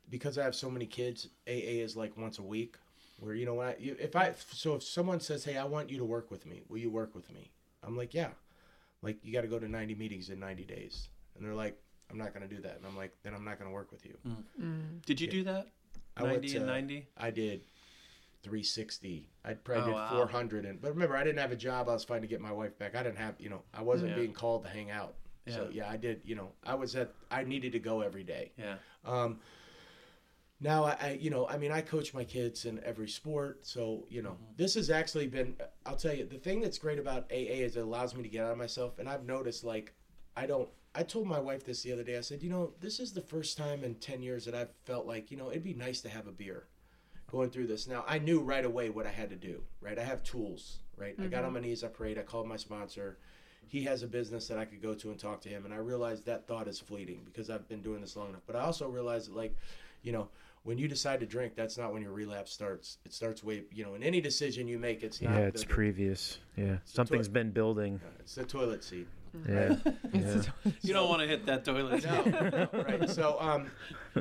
because I have so many kids, AA is like once a week. Where you know when I if I so if someone says, "Hey, I want you to work with me. Will you work with me?" I'm like, "Yeah." Like you got to go to 90 meetings in 90 days, and they're like, "I'm not going to do that," and I'm like, "Then I'm not going to work with you." Did you do that? I went 90 and 90? I did 360. I probably Oh, did wow. 400. And but remember, I didn't have a job. I was fighting to get my wife back. I didn't have, you know, I wasn't Yeah. being called to hang out. So Yeah. yeah, I did. You know, I was at. I needed to go every day. Yeah. Um, now I, I, you know, I mean, I coach my kids in every sport. So you know, Mm-hmm. this has actually been. I'll tell you, the thing that's great about AA is it allows me to get out of myself. And I've noticed, like, I don't. I told my wife this the other day. I said, you know, this is the first time in 10 years that I've felt like, you know, it'd be nice to have a beer going through this. Now, I knew right away what I had to do, right? I have tools, right? I got on mm-hmm. my knees, I prayed, I called my sponsor. He has a business that I could go to and talk to him. And I realized that thought is fleeting because I've been doing this long enough. But I also realized that, like, you know, when you decide to drink, that's not when your relapse starts. It starts way, you know, in any decision you make, it's not. Yeah, it's the, previous. Yeah, something's been building. It's the toilet seat. Yeah, yeah. You don't want to hit that toilet. no, no, right. So, um,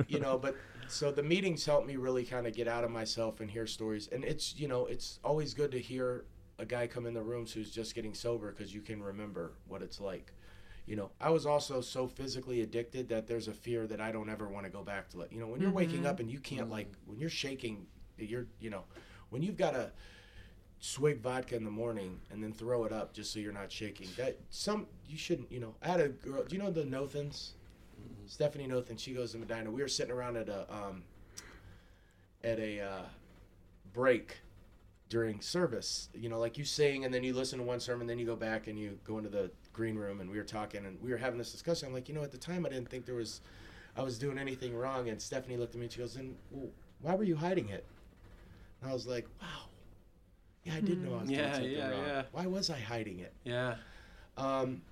you know, but so the meetings help me really kind of get out of myself and hear stories. And it's, you know, it's always good to hear a guy come in the rooms who's just getting sober because you can remember what it's like. You know, I was also so physically addicted that there's a fear that I don't ever want to go back to it. You know, when you're waking up and you can't like when you're shaking, you're, you know, when you've got to swig vodka in the morning and then throw it up just so you're not shaking. That some you shouldn't. You know, I had a girl. Do you know the Nothans? Stephanie Nothan. She goes to Medina. We were sitting around at a um, at a uh, break during service. You know, like you sing and then you listen to one sermon, then you go back and you go into the green room and we were talking and we were having this discussion. I'm like, you know, at the time I didn't think there was, I was doing anything wrong. And Stephanie looked at me and she goes, "And well, why were you hiding it?" And I was like, "Wow, I did know I was doing Yeah, something yeah, wrong. yeah. Why was I hiding it?" Yeah. Um,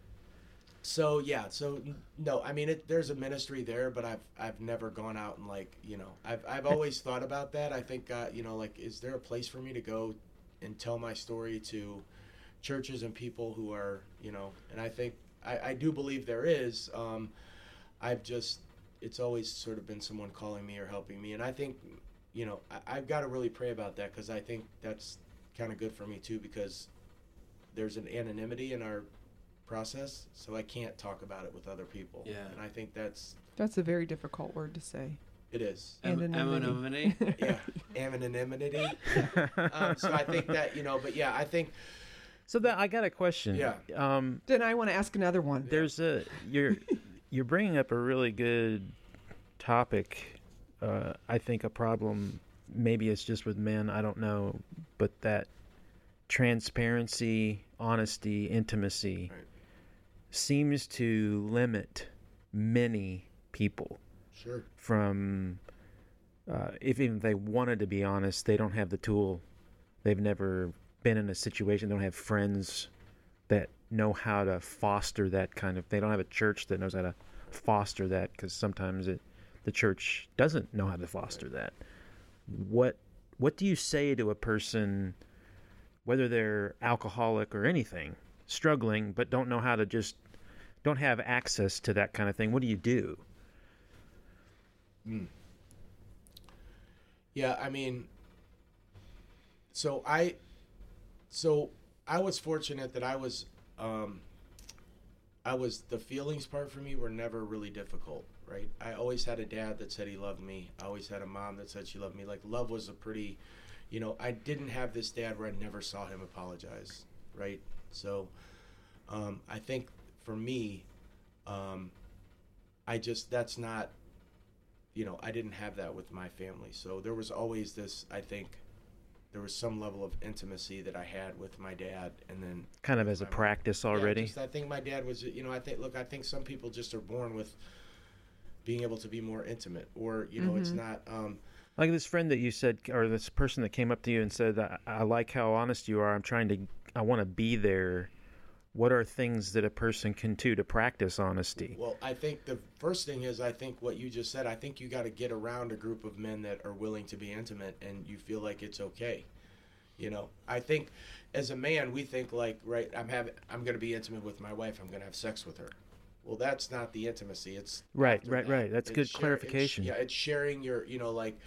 so yeah, so no, I mean, it, there's a ministry there, but I've I've never gone out and like you know I've I've always thought about that. I think uh, you know like is there a place for me to go and tell my story to churches and people who are you know and I think I, I do believe there is. Um, I've just it's always sort of been someone calling me or helping me, and I think you know I, I've got to really pray about that because I think that's kind of good for me too because there's an anonymity in our process, so I can't talk about it with other people. Yeah. And I think that's That's a very difficult word to say. it is. Am- Anonymity. Anonymity. Yeah. anonymity. um, so I think that, you know, but yeah, I think So that I got a question. Yeah. Um, Then I want to ask another one. there's a you're you're bringing up a really good topic. Uh, I think a problem. Maybe it's just with men. I don't know, but that transparency, honesty, intimacy Right. seems to limit many people sure. from uh, if even they wanted to be honest, they don't have the tool. They've never been in a situation. They don't have friends that know how to foster that kind of. They don't have a church that knows how to foster that because sometimes it, the church doesn't know how to foster that. What what do you say to a person, whether they're alcoholic or anything, struggling but don't know how to just don't have access to that kind of thing? What do you do? Yeah, I mean, so I, so I was fortunate that I was, um, I was the feelings part for me were never really difficult, right? I always had a dad that said he loved me. I always had a mom that said she loved me. Like love was a pretty, you know, I didn't have this dad where I never saw him apologize, right? So, um, I think for me, um, I just that's not you know, I didn't have that with my family. So there was always this, I think, there was some level of intimacy that I had with my dad. And then, Kind of as a mom. practice Yeah, already. just, I think my dad was, you know, I think, look, I think some people just are born with being able to be more intimate or, you know, it's not, um, Like this friend that you said, or this person that came up to you and said, I, I like how honest you are. I'm trying to, I want to be there. What are things that a person can do to practice honesty? Well, I think the first thing is I think what you just said. I think you got to get around a group of men that are willing to be intimate, and you feel like it's okay. You know, I think as a man, we think like, right, I'm having, I'm going to be intimate with my wife. I'm going to have sex with her. Well, that's not the intimacy. It's Right, right, that. right. That's It's good share- clarification. It's, yeah, it's sharing your, you know, like,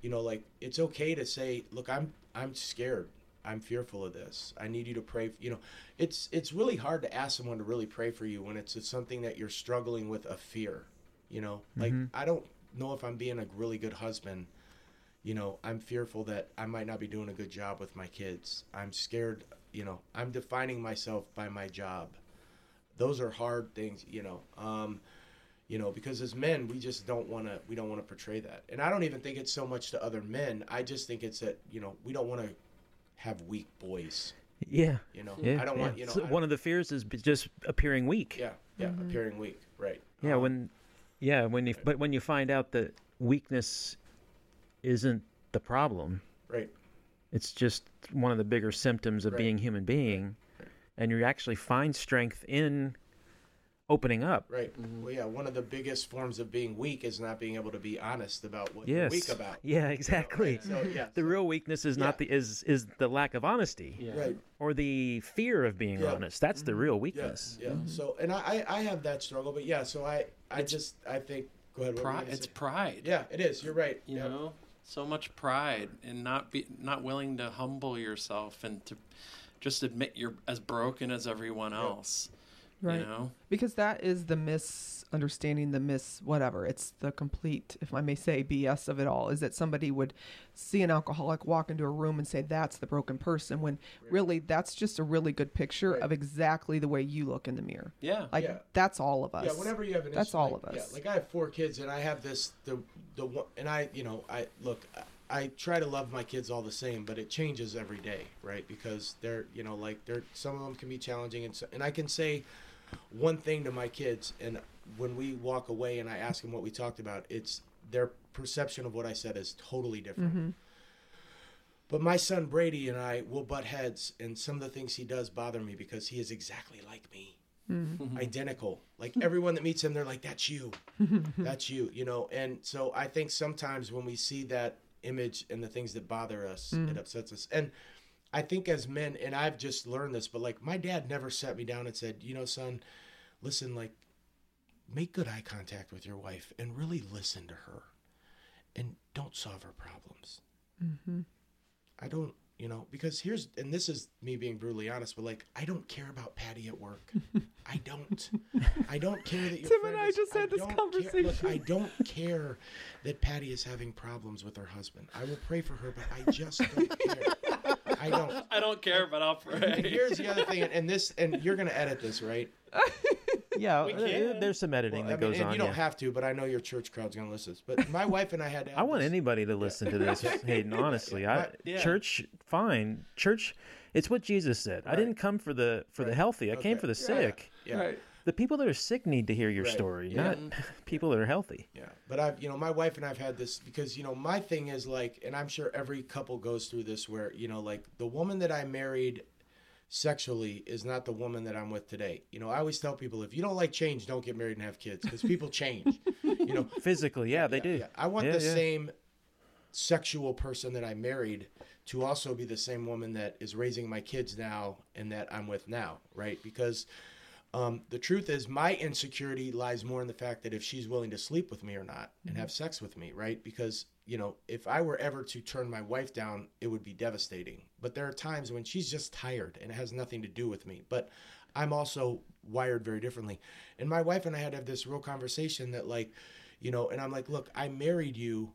you know, like it's okay to say, look, I'm, I'm scared. I'm fearful of this. I need you to pray. You know, it's it's really hard to ask someone to really pray for you when it's, it's something that you're struggling with a fear. You know, like mm-hmm. I don't know if I'm being a really good husband. You know, I'm fearful that I might not be doing a good job with my kids. I'm scared. You know, I'm defining myself by my job. Those are hard things. You know. Um, you know because as men we just don't want to we don't want to portray that and i don't even think it's so much to other men i just think it's that you know we don't want to have weak boys Yeah. you know Yeah. i don't yeah. want you know So one of the fears is just appearing weak. yeah yeah appearing weak right Yeah, Um, when yeah, when you but when you find out that weakness isn't the problem, right it's just one of the bigger symptoms of Right. being human being and you actually find strength in opening up. right well yeah one of the biggest forms of being weak is not being able to be honest about what Yes. you're weak about Yeah, exactly. so yeah The so- real weakness is not the is is the lack of honesty Yeah. right or the fear of being Yeah. honest. That's the mm-hmm. real yeah weakness. yeah mm-hmm. so and I, I i have that struggle but yeah so i i just i think go ahead what Pride. It's say? pride. yeah it is you're right You yeah. know, so much pride and not be not willing to humble yourself and to just admit you're as broken as everyone else. Right. You know. Because that is the misunderstanding, the miss whatever. It's the complete, if I may say, BS of it all. Is that somebody would see an alcoholic walk into a room and say that's the broken person, when really that's just a really good picture Right. of exactly the way you look in the mirror. Yeah. Like Yeah. that's all of us. Yeah, whenever you have an issue, That's issue, all like- of Yeah, like I have four kids, and I have this the the one, and I you know I look. I- try to love my kids all the same, but it changes every day, right? Because they're, you know, like they're some of them can be challenging, and so, and I can say one thing to my kids, and when we walk away and I ask them what we talked about, it's their perception of what I said is totally different. Mm-hmm. But my son Brady and I will butt heads, and some of the things he does bother me because he is exactly like me mm-hmm. identical. Like everyone that meets him, they're like, "That's you, that's you," you know. And so I think sometimes when we see that image and the things that bother us, it mm. upsets us. And I think as men, and I've just learned this, but like my dad never sat me down and said, "You know, son, listen, like, make good eye contact with your wife and really listen to her, and don't solve her problems." Mm-hmm. I don't, you know, because here's, and this is me being brutally honest, but like, I don't care about Patty at work. I don't. I don't care that your Tim and I is- just had this don't care- look, conversation. I don't care that Patty is having problems with her husband. I will pray for her, but I just don't care. I don't. I don't care, but I'll And pray. here's the other thing, and this, and you're gonna edit this, right? Yeah, We uh, there's some editing Well, I that mean, goes and on. you don't yeah. have to, but I know your church crowd's gonna listen. But my wife and I had to. I want this- anybody to listen to this, Hayden. Honestly, I, Yeah. church, fine. Church, it's what Jesus said. I didn't come for the for the healthy. I came for the Yeah, yeah. sick. Yeah. The people that are sick need to hear your Right. story, Yeah. not people that are healthy. Yeah, but I've you know my wife and I've had this because you know my thing is like, and I'm sure every couple goes through this where you know like the woman that I married sexually is not the woman that I'm with today. You know, I always tell people if you don't like change, don't get married and have kids because people change. you know, Physically, yeah, they do. yeah. I want Yeah, the yeah. same sexual person that I married to also be the same woman that is raising my kids now and that I'm with now, right? Because um, the truth is, my insecurity lies more in the fact that if she's willing to sleep with me or not and have sex with me, right? Because, you know, if I were ever to turn my wife down, it would be devastating. But there are times when she's just tired and it has nothing to do with me. But I'm also wired very differently. And my wife and I had to have this real conversation that, like, you know, and I'm like, look, I married you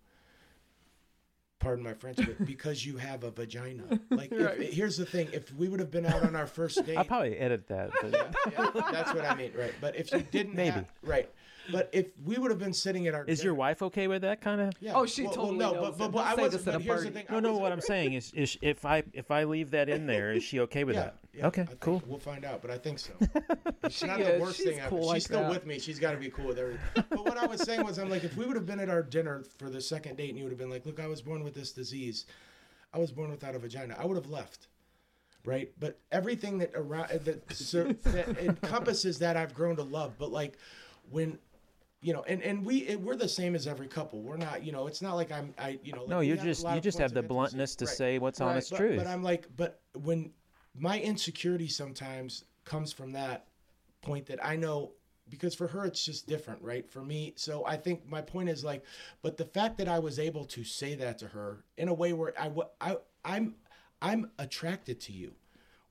pardon my French, but because you have a vagina. Like, if, Right. here's the thing: if we would have been out on our first date, I'll probably edit that. But yeah, that's what I mean, right? But if you didn't, Maybe. have- right? But if we would have been sitting at our, is your wife okay with that kind of? Yeah. Oh, she well, totally well, no, knows but, but, but I was. this But a here's the thing: No, no. What I'm saying is, is if I if I leave that in there, is she okay with Yeah, that? Yeah, okay, I think- cool. We'll find out, but I think so. It's She not is. the worst She's thing ever. cool She's still that. with me. She's got to be cool with everything. But what I was saying was, I'm like, if we would have been at our dinner for the second date and you would have been like, look, I was born with this disease. I was born without a vagina. I would have left. Right, but everything that around uh, that, sur- that encompasses that I've grown to love. But like when you know, and and we it, we're the same as every couple. We're not, you know, it's not like I'm, I, you know. Like No, you just you just have the bluntness to Right. say what's Right. honest But, truth. but I'm like, but when my insecurity sometimes comes from that point that I know because for her it's just different, right? For me, so I think my point is like, but the fact that I was able to say that to her in a way where I, wa- I I'm I'm attracted to you.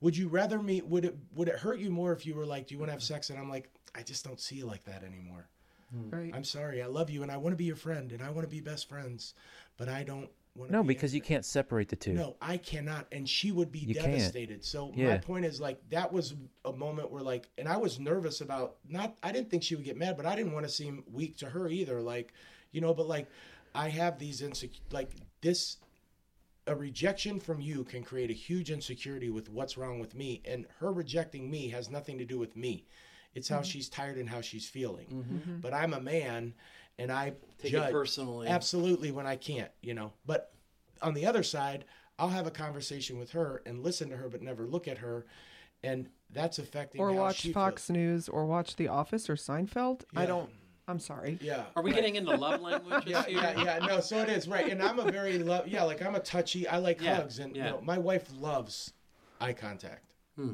Would you rather me? Would it would it hurt you more if you were like, do you want to have sex? And I'm like, I just don't see you like that anymore. Hmm. Right. I'm sorry. I love you and I want to be your friend and I want to be best friends, but I don't want to. no, be because you can't separate the two. No, I cannot, and she would be You can't. devastated. So my point is like that was a moment where like, and I was nervous about not. I didn't think she would get mad, but I didn't want to seem weak to her either. Like, you know, but like, I have these insecure like this. A rejection from you can create a huge insecurity with what's wrong with me, and her rejecting me has nothing to do with me. It's how mm-hmm. she's tired and how she's feeling. Mm-hmm. But I'm a man, and I Take judge it personally. absolutely when I can't, you know. But on the other side, I'll have a conversation with her and listen to her, but never look at her, and that's affecting. Or how watch she Fox feels. News or watch The Office or Seinfeld. I don't. I'm sorry. Yeah. Are we getting into love languages Yeah, here? yeah, yeah. No, so it is right, and I'm a very love. Yeah, like I'm a touchy. I like Yeah, hugs, and yeah. you know, my wife loves eye contact, hmm.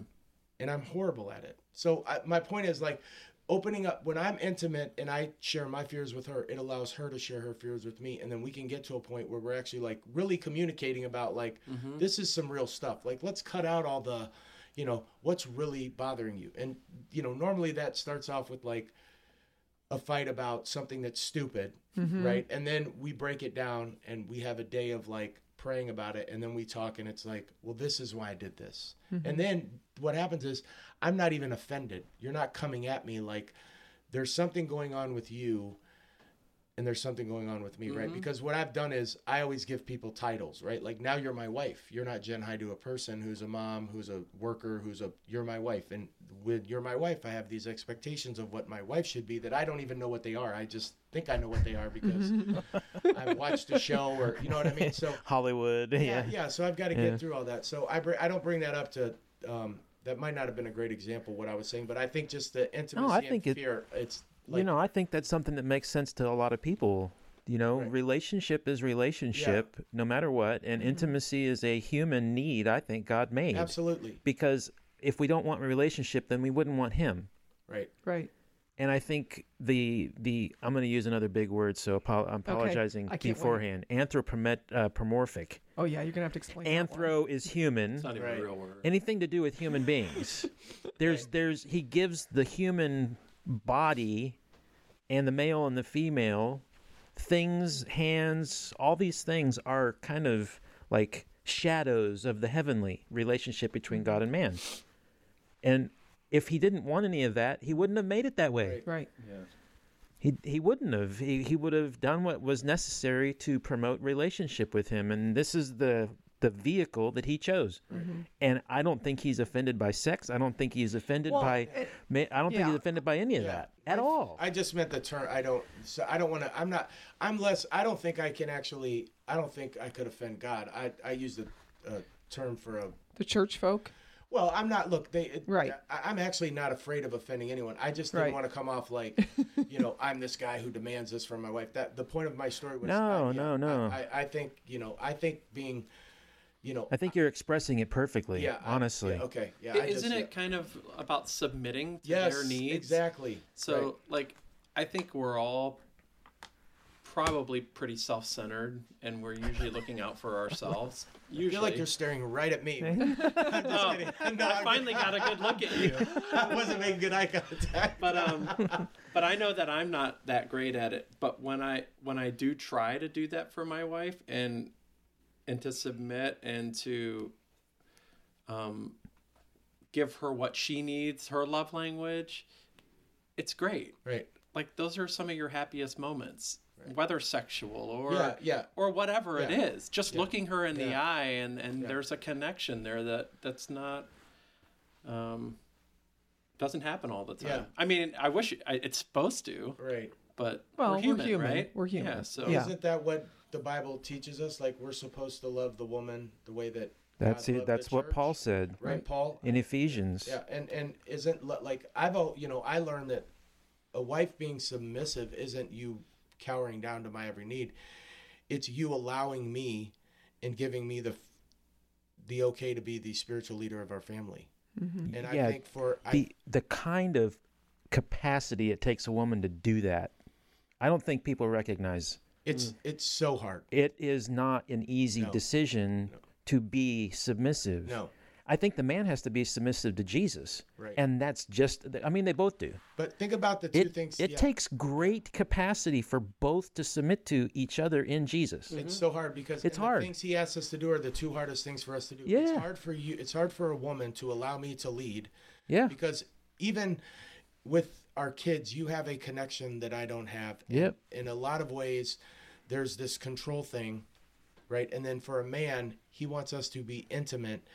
and I'm horrible at it. So I, my point is like opening up when I'm intimate and I share my fears with her. It allows her to share her fears with me, and then we can get to a point where we're actually like really communicating about like mm-hmm. this is some real stuff. Like let's cut out all the, you know, what's really bothering you, and you know, normally that starts off with like a fight about something that's stupid, mm-hmm. right? And then we break it down and we have a day of like praying about it and then we talk and it's like, well, this is why I did this. Mm-hmm. And then what happens is I'm not even offended. You're not coming at me like there's something going on with you and there's something going on with me, right? Because what I've done is I always give people titles, right? Like now you're my wife. You're not Jen Haidu, a person who's a mom, who's a worker, who's a you're my wife. And with you're my wife, I have these expectations of what my wife should be that I don't even know what they are. I just think I know what they are because I've watched a show or you know what I mean. So Hollywood. Yeah. yeah, yeah. So I've got to get Yeah. through all that. So I br- I don't bring that up to. Um, that might not have been a great example what I was saying, but I think just the intimacy I and think it- fear. It's like you know, I think that's something that makes sense to a lot of people. You know, Right. relationship is relationship, no matter what, and mm-hmm. intimacy is a human need. I think God made absolutely because if we don't want a relationship, then we wouldn't want Him. right. Right. And I think the the I'm going to use another big word, so apo- I'm apologizing I can't beforehand. Anthropomorphic. Uh, oh yeah, you're gonna have to explain. that one. Anthro is human. It's not even Right. a real word. anything to do with human beings. There's there's he gives the human body and the male and the female things, hands, all these things are kind of like shadows of the heavenly relationship between God and man. And if he didn't want any of that, he wouldn't have made it that way. Right. Right. He he wouldn't have. He he would have done what was necessary to promote relationship with him, and this is the the vehicle that he chose. And I don't think he's offended by sex. I don't think he's offended Well, by. it- I don't think he's offended by any of Yeah. that at I- all. I just meant the term. I don't. So I don't want to. I'm not. I'm less. I don't think I can actually. I don't think I could offend God. I I use the uh, term for a. The church folk. Well, I'm not. Look, they. It, Right. I, I'm actually not afraid of offending anyone. I just didn't Right. want to come off like, you know, I'm this guy who demands this from my wife. That the point of my story was. No, not- yeah, no, no. I, I, I think you know. I think being, you know. I think you're expressing it perfectly. yeah. I- honestly. yeah, okay. Yeah. I- I just, Isn't yeah. it kind of about submitting to Yes. their needs? Exactly. So, Right. like, I think we're all probably pretty self-centered, and we're usually looking out for ourselves. I Usually, feel like you're staring right at me. I'm just Oh, kidding. No, I finally got a good look at you. I wasn't making good eye contact. but um but i know that i'm not that great at it but when i when i do try to do that for my wife and and to submit and to um give her what she needs her love language it's great right. like those are some of your happiest moments whether sexual or Yeah. Yeah. or whatever it Yeah. is just looking her in the eye and and Yeah. there's a connection there that that's not um doesn't happen all the time Yeah. i mean i wish it, it's supposed to Right. but Well, we're we're human, human. right We're human. yeah so Yeah. Isn't that what the Bible teaches us? Like we're supposed to love the woman the way that That's God it. That's what church? Paul said Right, Paul. in Ephesians. Yeah, and and isn't like I've al- you know I learned that a wife being submissive isn't you cowering down to my every need. It's you allowing me and giving me the the okay to be the spiritual leader of our family. Mm-hmm. And I Yeah, think for I, the the kind of capacity it takes a woman to do that, I don't think people recognize. it's mm. it's so hard. It is not an easy No. decision to be submissive. No. I think the man has to be submissive to Jesus, Right. and that's just. I mean, they both do. But think about the two It things. it yeah. takes great capacity for both to submit to each other in Jesus. It's so hard because It's hard. things he asks us to do are the two hardest things for us to do. Yeah. It's hard for you. It's hard for a woman to allow me to lead Yeah, because even with our kids, you have a connection that I don't have. And Yep. In a lot of ways, there's this control thing, right? And then for a man, he wants us to be intimate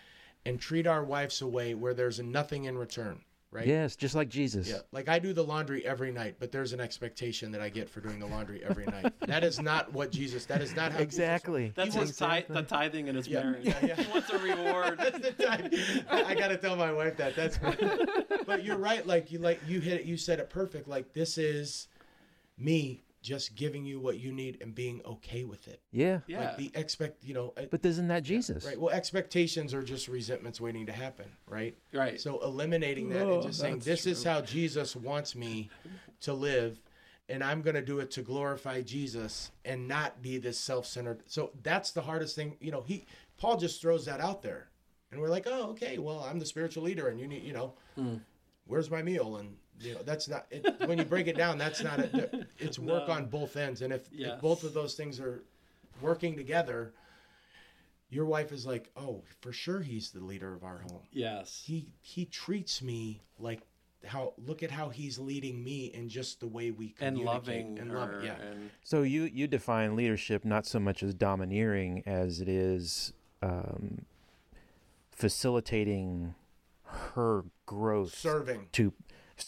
and treat our wives away where there's nothing in return, right? yes, just like Jesus. Yeah, like I do the laundry every night, but there's an expectation that I get for doing the laundry every night. That is not what Jesus. That is not how Jesus- Exactly. that's He his wants- ti- the tithing in his Yeah, marriage yeah, yeah. he wants a reward I, I gotta tell my wife that. That's but you're right. Like you like you hit it. You said it perfect. Like this is me just giving you what you need and being okay with it. Yeah. yeah Like the expect. You know. But isn't that Jesus? Right. Well, expectations are just resentments waiting to happen. Right. right So eliminating that Oh, and just saying this is how Jesus wants me to live. And I'm going to do it to glorify Jesus and not be this self-centered. So that's the hardest thing. You know, he Paul just throws that out there, and we're like, oh, okay, well, I'm the spiritual leader, and you need, you know, hmm. where's my meal? And you know, that's not it, when you break it down. That's not it. It's work No. on both ends, and if, Yes. if both of those things are working together, your wife is like, oh, for sure, he's the leader of our home yes he he treats me like how look at how he's leading me in just the way we and loving and her love yeah and So you you define leadership not so much as domineering as it is um, facilitating her growth serving to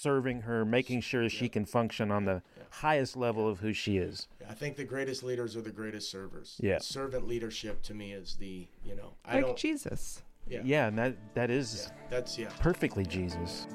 serving her, making sure she can function on the highest level of who she is. i think the greatest leaders are the greatest servers Yeah. servant leadership to me is the you know i Like don't Jesus. yeah, Yeah, and that that is that's yeah perfectly Jesus.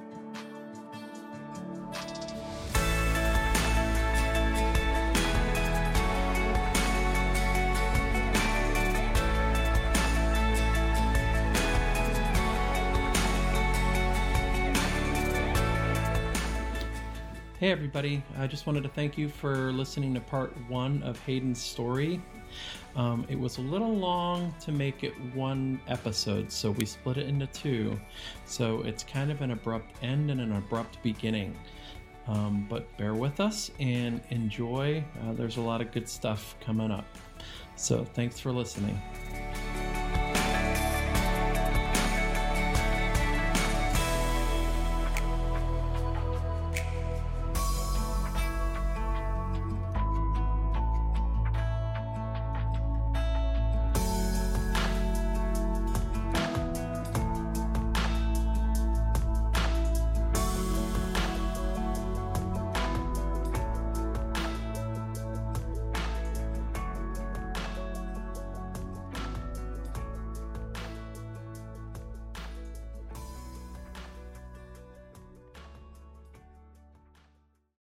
Hey, everybody. I just wanted to thank you for listening to part one of Hayden's story. Um, it was a little long to make it one episode, so we split it into two. So it's kind of an abrupt end and an abrupt beginning. Um, but bear with us and enjoy. Uh, there's a lot of good stuff coming up. So thanks for listening.